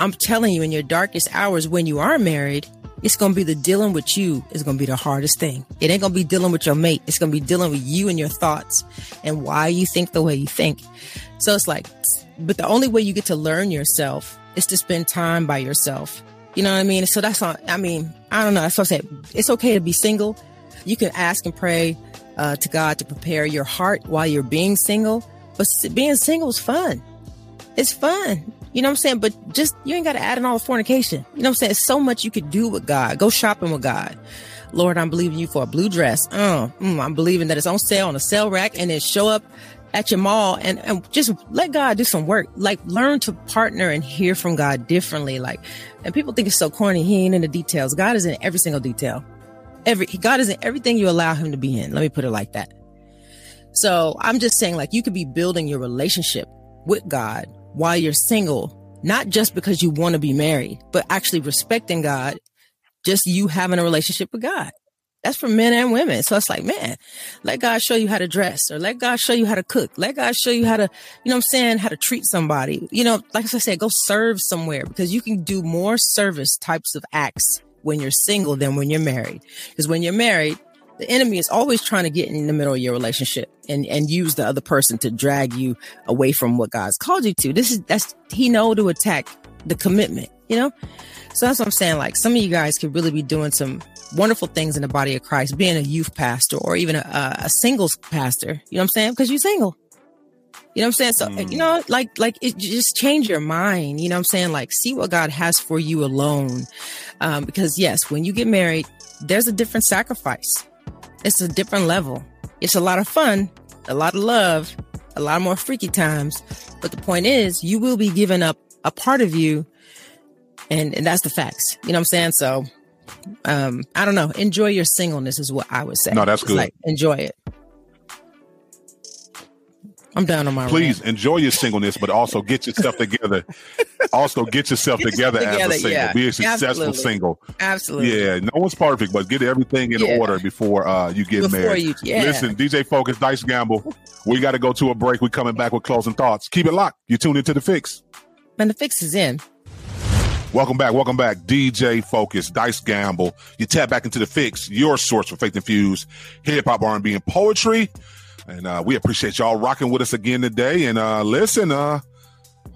I'm telling you, in your darkest hours when you are married, it's going to be the dealing with you is going to be the hardest thing. It ain't going to be dealing with your mate. It's going to be dealing with you and your thoughts and why you think the way you think. So it's like, but the only way you get to learn yourself is to spend time by yourself. You know what I mean? So that's not, I mean, I don't know. That's what I said. It's okay to be single. You can ask and pray uh, to God to prepare your heart while you're being single, but being single is fun. It's fun. You know what I'm saying? But just you ain't got to add in all the fornication. You know what I'm saying? So much you could do with God. Go shopping with God. Lord, I'm believing you for a blue dress. Uh, mm, I'm believing that it's on sale on a sale rack and then show up at your mall and, and just let God do some work. Like learn to partner and hear from God differently. Like, and people think it's so corny. He ain't in the details. God is in every single detail. Every God is in everything you allow him to be in. Let me put it like that. So I'm just saying, like, you could be building your relationship with God while you're single, not just because you want to be married, but actually respecting God, just you having a relationship with God. That's for men and women. So it's like, man, let God show you how to dress or let God show you how to cook. Let God show you how to, you know I'm saying, how to treat somebody. You know, like I said, go serve somewhere because you can do more service types of acts when you're single than when you're married. Because when you're married, the enemy is always trying to get in the middle of your relationship and, and use the other person to drag you away from what God's called you to. This is, that's, he know to attack the commitment, you know? So that's what I'm saying. Like some of you guys could really be doing some wonderful things in the body of Christ, being a youth pastor or even a, a singles pastor. You know what I'm saying? Because you're single. You know what I'm saying? So, mm. you know, like, like it just change your mind. You know what I'm saying? Like, see what God has for you alone. Um, because yes, when you get married, there's a different sacrifice. It's a different level. It's a lot of fun, a lot of love, a lot more freaky times. But the point is, you will be giving up a part of you. And, and that's the facts. You know what I'm saying? So, um, I don't know. Enjoy your singleness is what I would say. No, that's good. Like, enjoy it. I'm down on my. Please rant. enjoy your singleness, but also get yourself together. also get yourself get together, together, as a single. Yeah. Be a successful Absolutely. single. Absolutely. Yeah, no one's perfect, but get everything in yeah. order before uh, you get before married. You, yeah. Listen, DJ Focus, Dice Gamble. We got to go to a break. We're coming back with closing thoughts. Keep it locked. You tune into the fix. And the fix is in. Welcome back. Welcome back. DJ Focus, Dice Gamble. You tap back into the fix, your source for faith infused hip hop, R&B, and poetry. And uh, we appreciate y'all rocking with us again today. And uh, listen, uh,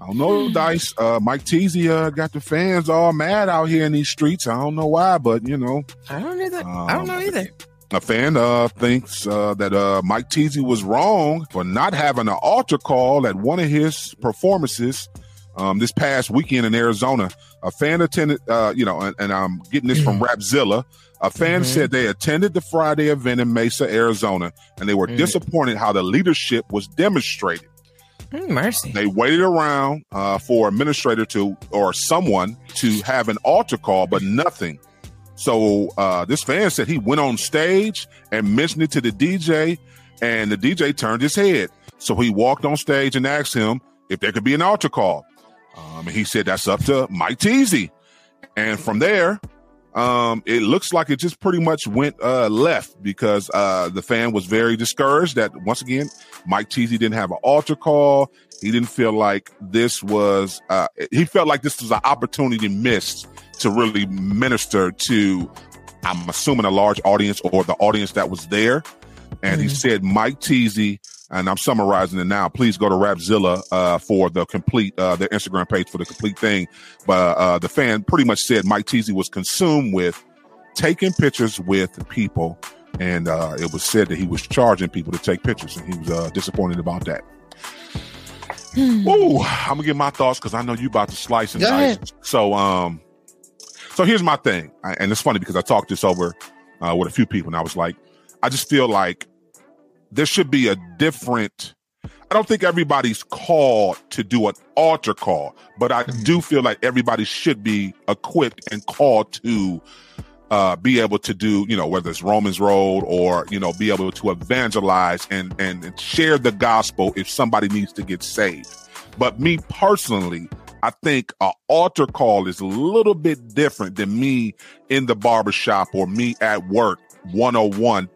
I don't know, hmm. Dice. Uh, Mike Teezy uh, got the fans all mad out here in these streets. I don't know why, but you know, I don't either. Um, I don't know um, either. A fan uh, thinks uh, that uh, Mike Teezy was wrong for not having an altar call at one of his performances um, this past weekend in Arizona. A fan attended, uh, you know, and, and, I'm getting this from Rapzilla. A fan mm-hmm. said they attended the Friday event in Mesa, Arizona, and they were mm-hmm. disappointed how the leadership was demonstrated. Mm, mercy. They waited around uh, for administrator to or someone to have an altar call, but nothing. So uh, this fan said he went on stage and mentioned it to the DJ, and the DJ turned his head. So he walked on stage and asked him if there could be an altar call. Um, and he said that's up to Mike Teezy. And from there, um, it looks like it just pretty much went uh, left because uh, the fan was very discouraged that once again Mike Teezy didn't have an altar call. He didn't feel like this was. Uh, he felt like this was an opportunity missed to really minister to. I'm assuming a large audience or the audience that was there. And mm-hmm. he said Mike Teezy and I'm summarizing it now. Please go to Rapzilla uh, for the complete uh, their Instagram page for the complete thing. But uh, the fan pretty much said Mike Teezy was consumed with taking pictures with people, and uh, it was said that he was charging people to take pictures, and he was uh, disappointed about that. Hmm. Ooh, I'm gonna get my thoughts because I know you about to slice and dice. So, um, so here's my thing, I, and it's funny because I talked this over uh, with a few people, and I was like, I just feel like there should be a different I don't think everybody's called to do an altar call, but I mm-hmm. do feel like everybody should be equipped and called to uh, be able to do, you know, whether it's Romans Road or, you know, be able to evangelize and, and, and share the gospel if somebody needs to get saved. But me personally, I think an altar call is a little bit different than me in the barbershop or me at work 101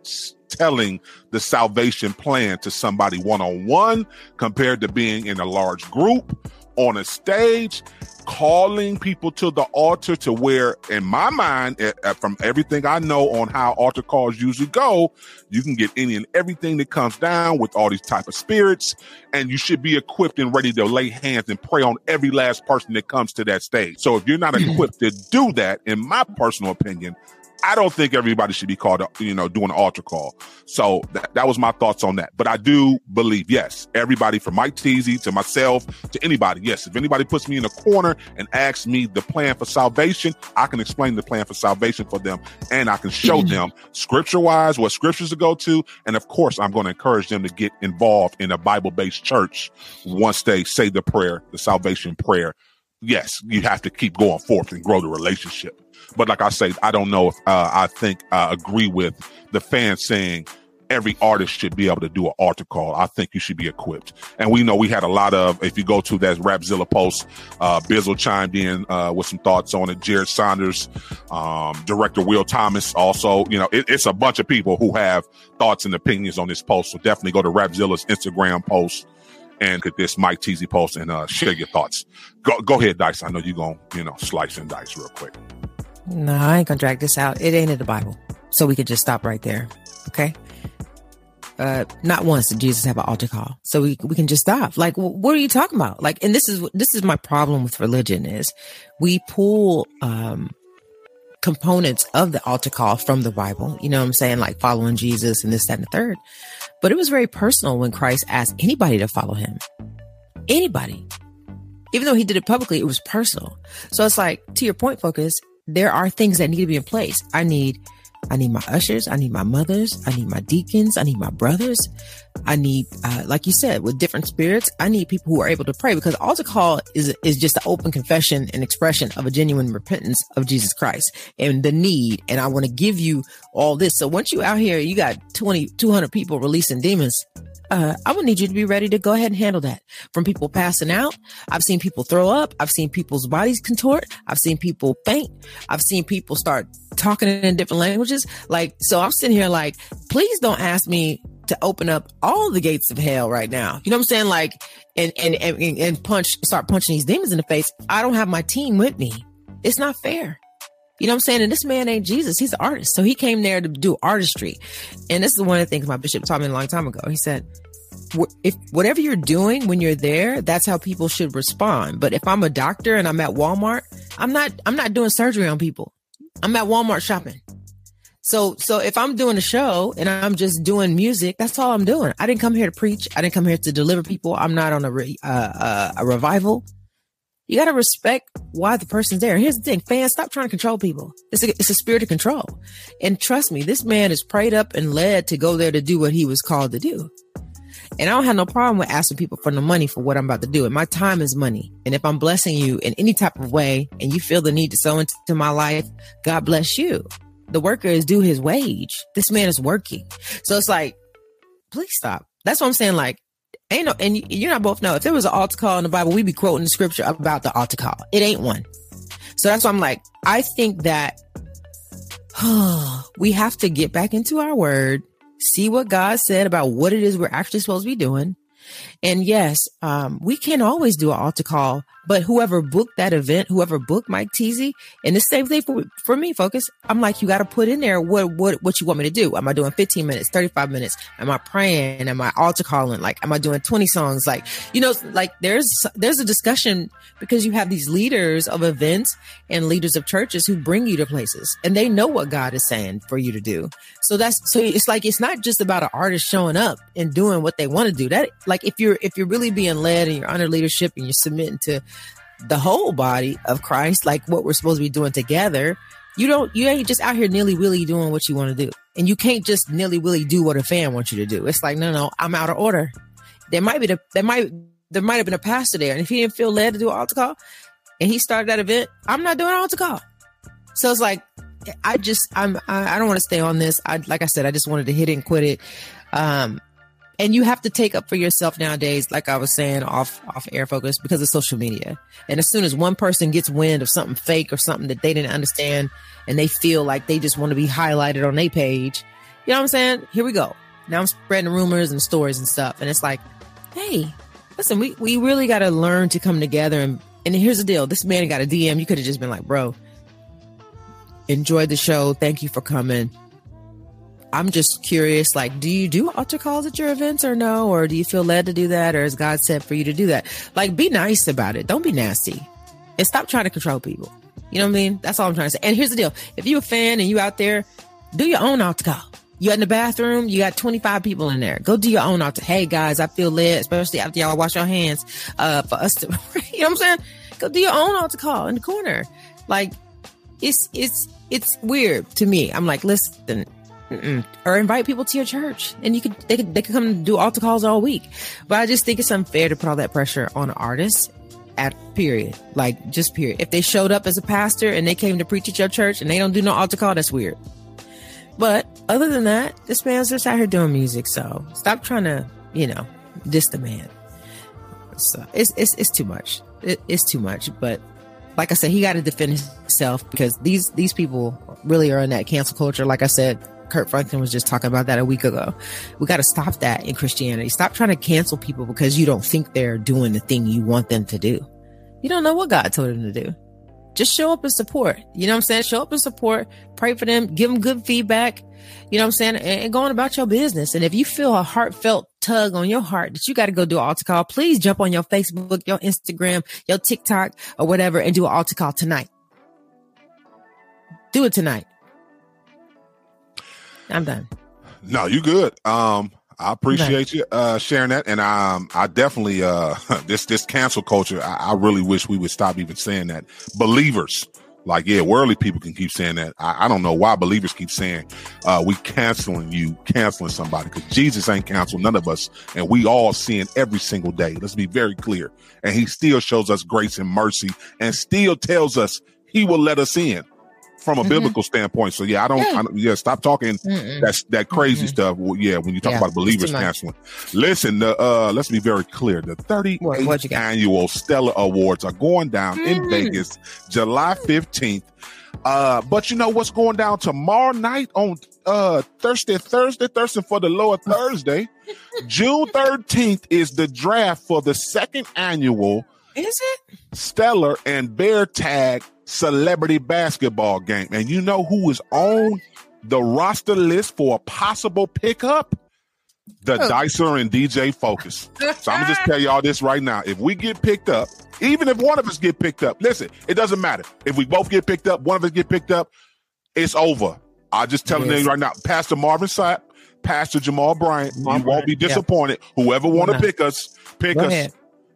telling the salvation plan to somebody one on one compared to being in a large group on a stage calling people to the altar to where in my mind eh, eh, from everything i know on how altar calls usually go you can get any and everything that comes down with all these type of spirits and you should be equipped and ready to lay hands and pray on every last person that comes to that stage. So if you're not equipped to do that in my personal opinion I don't think everybody should be called, you know, doing an altar call. So that, that was my thoughts on that. But I do believe, yes, everybody from Mike Teezy to myself to anybody, yes, if anybody puts me in a corner and asks me the plan for salvation, I can explain the plan for salvation for them and I can show mm-hmm. them scripture wise what scriptures to go to. And of course, I'm going to encourage them to get involved in a Bible based church once they say the prayer, the salvation prayer. Yes, you have to keep going forth and grow the relationship. But like I say, I don't know if uh, I think I agree with the fans saying every artist should be able to do an altar call. I think you should be equipped. And we know we had a lot of, if you go to that Rapzilla post, uh, Bizzle chimed in, uh, with some thoughts on it. Jered Sanders, um, director Will Thomas also, you know, it, it's a bunch of people who have thoughts and opinions on this post. So definitely go to Rapzilla's Instagram post and get this Mike Teezy post and, uh, share your thoughts. Go, go ahead, Dice. I know you're going to, you know, slice and dice real quick. No, I ain't gonna drag this out. It ain't in the Bible. So we could just stop right there. Okay. Uh, not once did Jesus have an altar call. So we, we can just stop. Like, what are you talking about? Like, and this is, this is my problem with religion is we pull, um, components of the altar call from the Bible. You know what I'm saying? Like following Jesus and this, that, and the third. But it was very personal when Christ asked anybody to follow him. Anybody. Even though he did it publicly, it was personal. So it's like, to your point, focus, there are things that need to be in place. I need I need my ushers. I need my mothers. I need my deacons. I need my brothers. I need, uh, like you said, with different spirits, I need people who are able to pray because altar call is, is just an open confession and expression of a genuine repentance of Jesus Christ and the need. And I want to give you all this. So once you out here, you got 20, 200 people releasing demons uh, I would need you to be ready to go ahead and handle that. From people passing out, I've seen people throw up. I've seen people's bodies contort. I've seen people faint. I've seen people start talking in different languages. Like, so I'm sitting here like, please don't ask me to open up all the gates of hell right now. You know what I'm saying? Like, and, and, and, and punch, start punching these demons in the face. I don't have my team with me. It's not fair. You know what I'm saying? And this man ain't Jesus. He's an artist. So he came there to do artistry. And this is one of the things my bishop taught me a long time ago. He said, if whatever you're doing when you're there, that's how people should respond. But if I'm a doctor and I'm at Walmart, I'm not, I'm not doing surgery on people. I'm at Walmart shopping. So, so if I'm doing a show and I'm just doing music, that's all I'm doing. I didn't come here to preach. I didn't come here to deliver people. I'm not on a, re, uh, uh, a revival. You got to respect why the person's there. Here's the thing, fans, stop trying to control people. It's a, it's a spirit of control. And trust me, this man is prayed up and led to go there to do what he was called to do. And I don't have no problem with asking people for the money for what I'm about to do. And my time is money. And if I'm blessing you in any type of way and you feel the need to sow into my life, God bless you. The worker is due his wage. This man is working. So it's like, please stop. That's what I'm saying. Like, Ain't no, and you and I both know if there was an altar call in the Bible, we'd be quoting the scripture about the altar call. It ain't one. So that's why I'm like, I think that (sighs) we have to get back into our word, see what God said about what it is we're actually supposed to be doing. And yes, um, we can always do an altar call but whoever booked that event, whoever booked Mike Teezy, and the same thing for, for me, focus. I'm like, you got to put in there what, what, what you want me to do. Am I doing 15 minutes, 35 minutes? Am I praying? Am I altar calling? Like, am I doing 20 songs? Like, you know, like there's, there's a discussion because you have these leaders of events and leaders of churches who bring you to places and they know what God is saying for you to do. So that's, so it's like, it's not just about an artist showing up and doing what they want to do. That, like, if you're, if you're really being led and you're under leadership and you're submitting to, the whole body of Christ, like what we're supposed to be doing together, you don't, you ain't just out here nilly willy doing what you want to do. And you can't just nilly willy do what a fan wants you to do. It's like, no, no, I'm out of order. There might be the, there might, there might have been a pastor there. And if he didn't feel led to do an altar call and he started that event, I'm not doing an altar call. So it's like, I just, I'm, I, I don't want to stay on this. I, like I said, I just wanted to hit it and quit it. Um, and you have to take up for yourself nowadays like i was saying off off air focus because of social media. And as soon as one person gets wind of something fake or something that they didn't understand and they feel like they just want to be highlighted on their page you know what i'm saying? Here we go. Now i'm spreading rumors and stories and stuff. And it's like hey listen we, we really got to learn to come together. And and here's the deal. This man got a dm you could have just been like bro enjoyed the show. Thank you for coming I'm just curious, like, do you do altar calls at your events or no? Or do you feel led to do that? Or is God set for you to do that? Like, be nice about it. Don't be nasty. And stop trying to control people. You know what I mean? That's all I'm trying to say. And here's the deal: if you're a fan and you out there, do your own altar call. You're in the bathroom, you got 25 people in there. Go do your own altar. Hey guys, I feel led, especially after y'all wash your hands, uh, for us to, (laughs) you know what I'm saying? Go do your own altar call in the corner. Like, it's, it's, it's weird to me. I'm like, listen, Mm-mm. or invite people to your church. And you could they could they could come do altar calls all week. But i just think it's unfair to put all that pressure on artists at period. Like just period. If they showed up as a pastor and they came to preach at your church and they don't do no altar call that's weird. But other than that this man's just out here doing music so stop trying to you know diss the man. So it's it's, it's too much. It, it's too much. But like i said he got to defend himself because these these people really are in that cancel culture like i said Kirk Franklin was just talking about that a week ago. We got to stop that in Christianity. Stop trying to cancel people because you don't think they're doing the thing you want them to do. You don't know what God told them to do. Just show up and support. You know what I'm saying? Show up and support. Pray for them. Give them good feedback. You know what I'm saying? And, go on about your business. And if you feel a heartfelt tug on your heart that you got to go do an altar call, please jump on your Facebook, your Instagram, your TikTok, or whatever, and do an altar call tonight. Do it tonight. I'm done. No, you good. Um, I appreciate you uh, sharing that, and um, I definitely uh, (laughs) this this cancel culture. I, I, really wish we would stop even saying that. Believers, like yeah, worldly people can keep saying that. I, I don't know why believers keep saying uh, we canceling you, canceling somebody because Jesus ain't canceled none of us, and we all sin every single day. Let's be very clear, and He still shows us grace and mercy, and still tells us He will let us in from a mm-hmm. biblical standpoint. So yeah, I don't, yeah, I don't, yeah stop talking that's that crazy mm-hmm. stuff. Well, yeah, when you talk yeah, about believers canceling. Listen, the, uh, let's be very clear. The 38th annual Stellar Awards are going down mm-hmm. in Vegas, July 15th. Uh, but you know what's going down tomorrow night on uh Thursday, Thursday, Thursday for the lower Thursday. June 13th is the draft for the second annual is it Stellar and Bear Tag celebrity basketball game. And you know who is on the roster list for a possible pickup? The oh. Dicer and DJ Focus. So I'm gonna just (laughs) tell y'all this right now. If we get picked up, even if one of us get picked up, listen, it doesn't matter. If we both get picked up, one of us get picked up, it's over. I just telling yes. you right now, Pastor Marvin Sapp, Pastor Jamal Bryant, you won't be disappointed. Yeah. Whoever want to pick us, pick Go us. Ahead.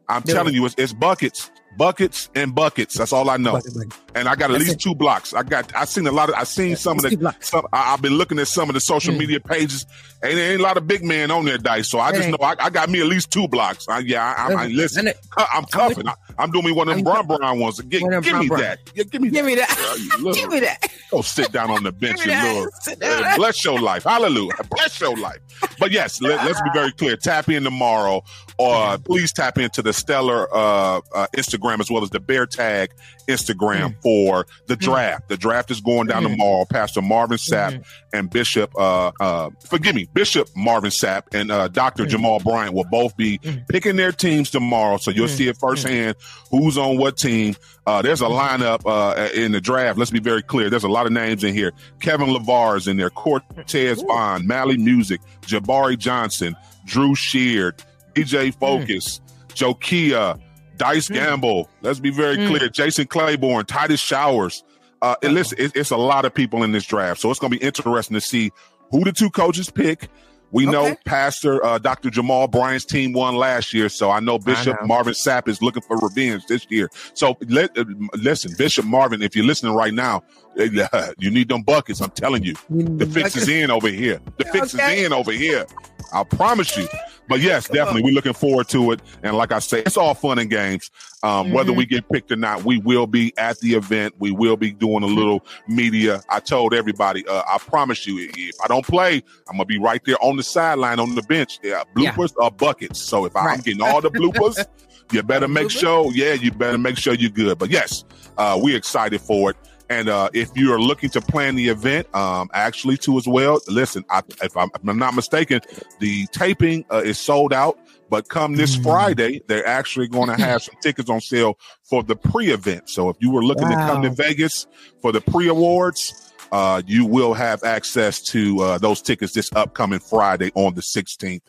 I'm Do telling it. you, it's, it's buckets buckets and buckets. That's all I know. Bucket, bucket. And I got at That's least it. two blocks. I got. I seen a lot of. I seen some of the. Some, I, have been looking at some of the social mm. media pages. Ain't ain't a lot of big men on there, dice. So I just know I, I, got me at least two blocks. I, yeah, I, I, (laughs) I listen. It, I'm cuffing. I, am doing me one of them Brown Brown ones. Give, give me that. Yeah, give me. Give me that. (laughs) Give me that. Go sit down on the bench, you little. (laughs) Uh, bless your life. Hallelujah. Bless your life. But yes, let, us be very clear. Tap in tomorrow, or please tap into the Stellar uh, uh, Instagram as well as the Bear Tag Instagram mm. for the mm. draft. The draft is going down mm. tomorrow. Pastor Marvin Sapp mm. and Bishop, uh, uh, forgive me, Bishop Marvin Sapp and uh, Dr. Mm. Jamal Bryant will both be mm. picking their teams tomorrow. So you'll see it firsthand who's on what team. Uh, there's a lineup uh, in the draft. Let's be very clear. There's a lot of names in here. Kevin LeVar is in there. Cortez Vaughn, Mali Music, Jabari Johnson, Drew Sheard, DJ Focus, Joe Kia, Dice mm. Gamble. Let's be very mm. clear. Jason Clayborn, Titus Showers. Uh, and listen, it, it's a lot of people in this draft, so it's going to be interesting to see who the two coaches pick. We okay. know Pastor uh, Dr. Jamal Bryant's team won last year, so I know Bishop I know. Marvin Sapp is looking for revenge this year. So let, uh, listen, Bishop Marvin, if you're listening right now, uh, (laughs) you need them buckets. I'm telling you, the fix is in over here. The fix okay. is in over here. I promise you. But yes, definitely, we're looking forward to it. And like I say, it's all fun and games. Um, mm-hmm. Whether we get picked or not, we will be at the event. We will be doing a little media. I told everybody, uh, I promise you, if I don't play, I'm gonna be right there on the sideline on the bench. Yeah, bloopers yeah. are buckets. So if right. I'm getting all the bloopers, (laughs) you better make sure. Yeah, you better make sure you're good. But yes, uh, we're excited for it. And uh, if you are looking to plan the event, um, actually too as well, listen, I, if, I'm, if, I'm, not mistaken, the taping uh, is sold out. But come this mm. Friday, they're actually going (laughs) to have some tickets on sale for the pre-event. So if you were looking wow. to come to Vegas for the pre-awards, uh, you will have access to uh, those tickets this upcoming Friday on the 16th.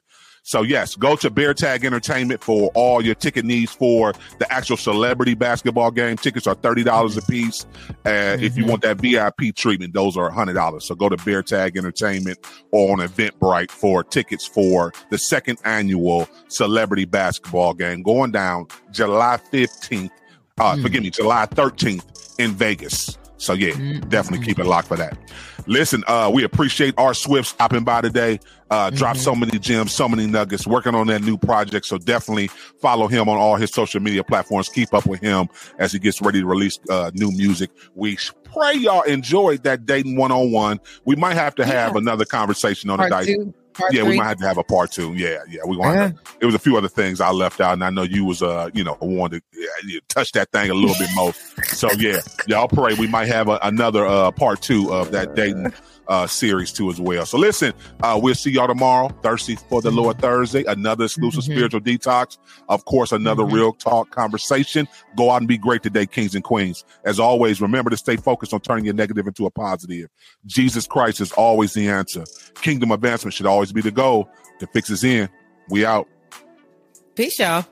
So yes, go to Bear Tag Entertainment for all your ticket needs for the actual celebrity basketball game. Tickets are thirty dollars a piece. And mm-hmm. if you mm-hmm. want that VIP treatment, those are hundred dollars. So go to Bear Tag Entertainment or on Eventbrite for tickets for the second annual celebrity basketball game going down July fifteenth. Uh, mm. Forgive me, July thirteenth in Vegas. So yeah, mm-hmm. definitely keep it locked for that. Listen, uh, we appreciate R Swift stopping by today. Uh, mm-hmm. dropped so many gems, so many nuggets, working on that new project. So definitely follow him on all his social media platforms. Keep up with him as he gets ready to release uh, new music. We pray y'all enjoyed that dating one on one. We might have to have yeah. another conversation on Part the dating. Part yeah, three. we might have to have a part two. Yeah, yeah. We want. to. It was a few other things I left out, and I know you was uh, you know, wanted to yeah, touch that thing a little bit more. So yeah, y'all pray we might have a, another uh part two of that dating uh, series too as well. So listen, uh, we'll see y'all tomorrow, Thirsty for the Lord Thursday, another exclusive mm-hmm. spiritual detox. Of course, another mm-hmm. real talk conversation. Go out and be great today, kings and queens. As always, remember to stay focused on turning your negative into a positive. Jesus Christ is always the answer. Kingdom advancement should always be the goal. The fix is in. We out. Peace, y'all.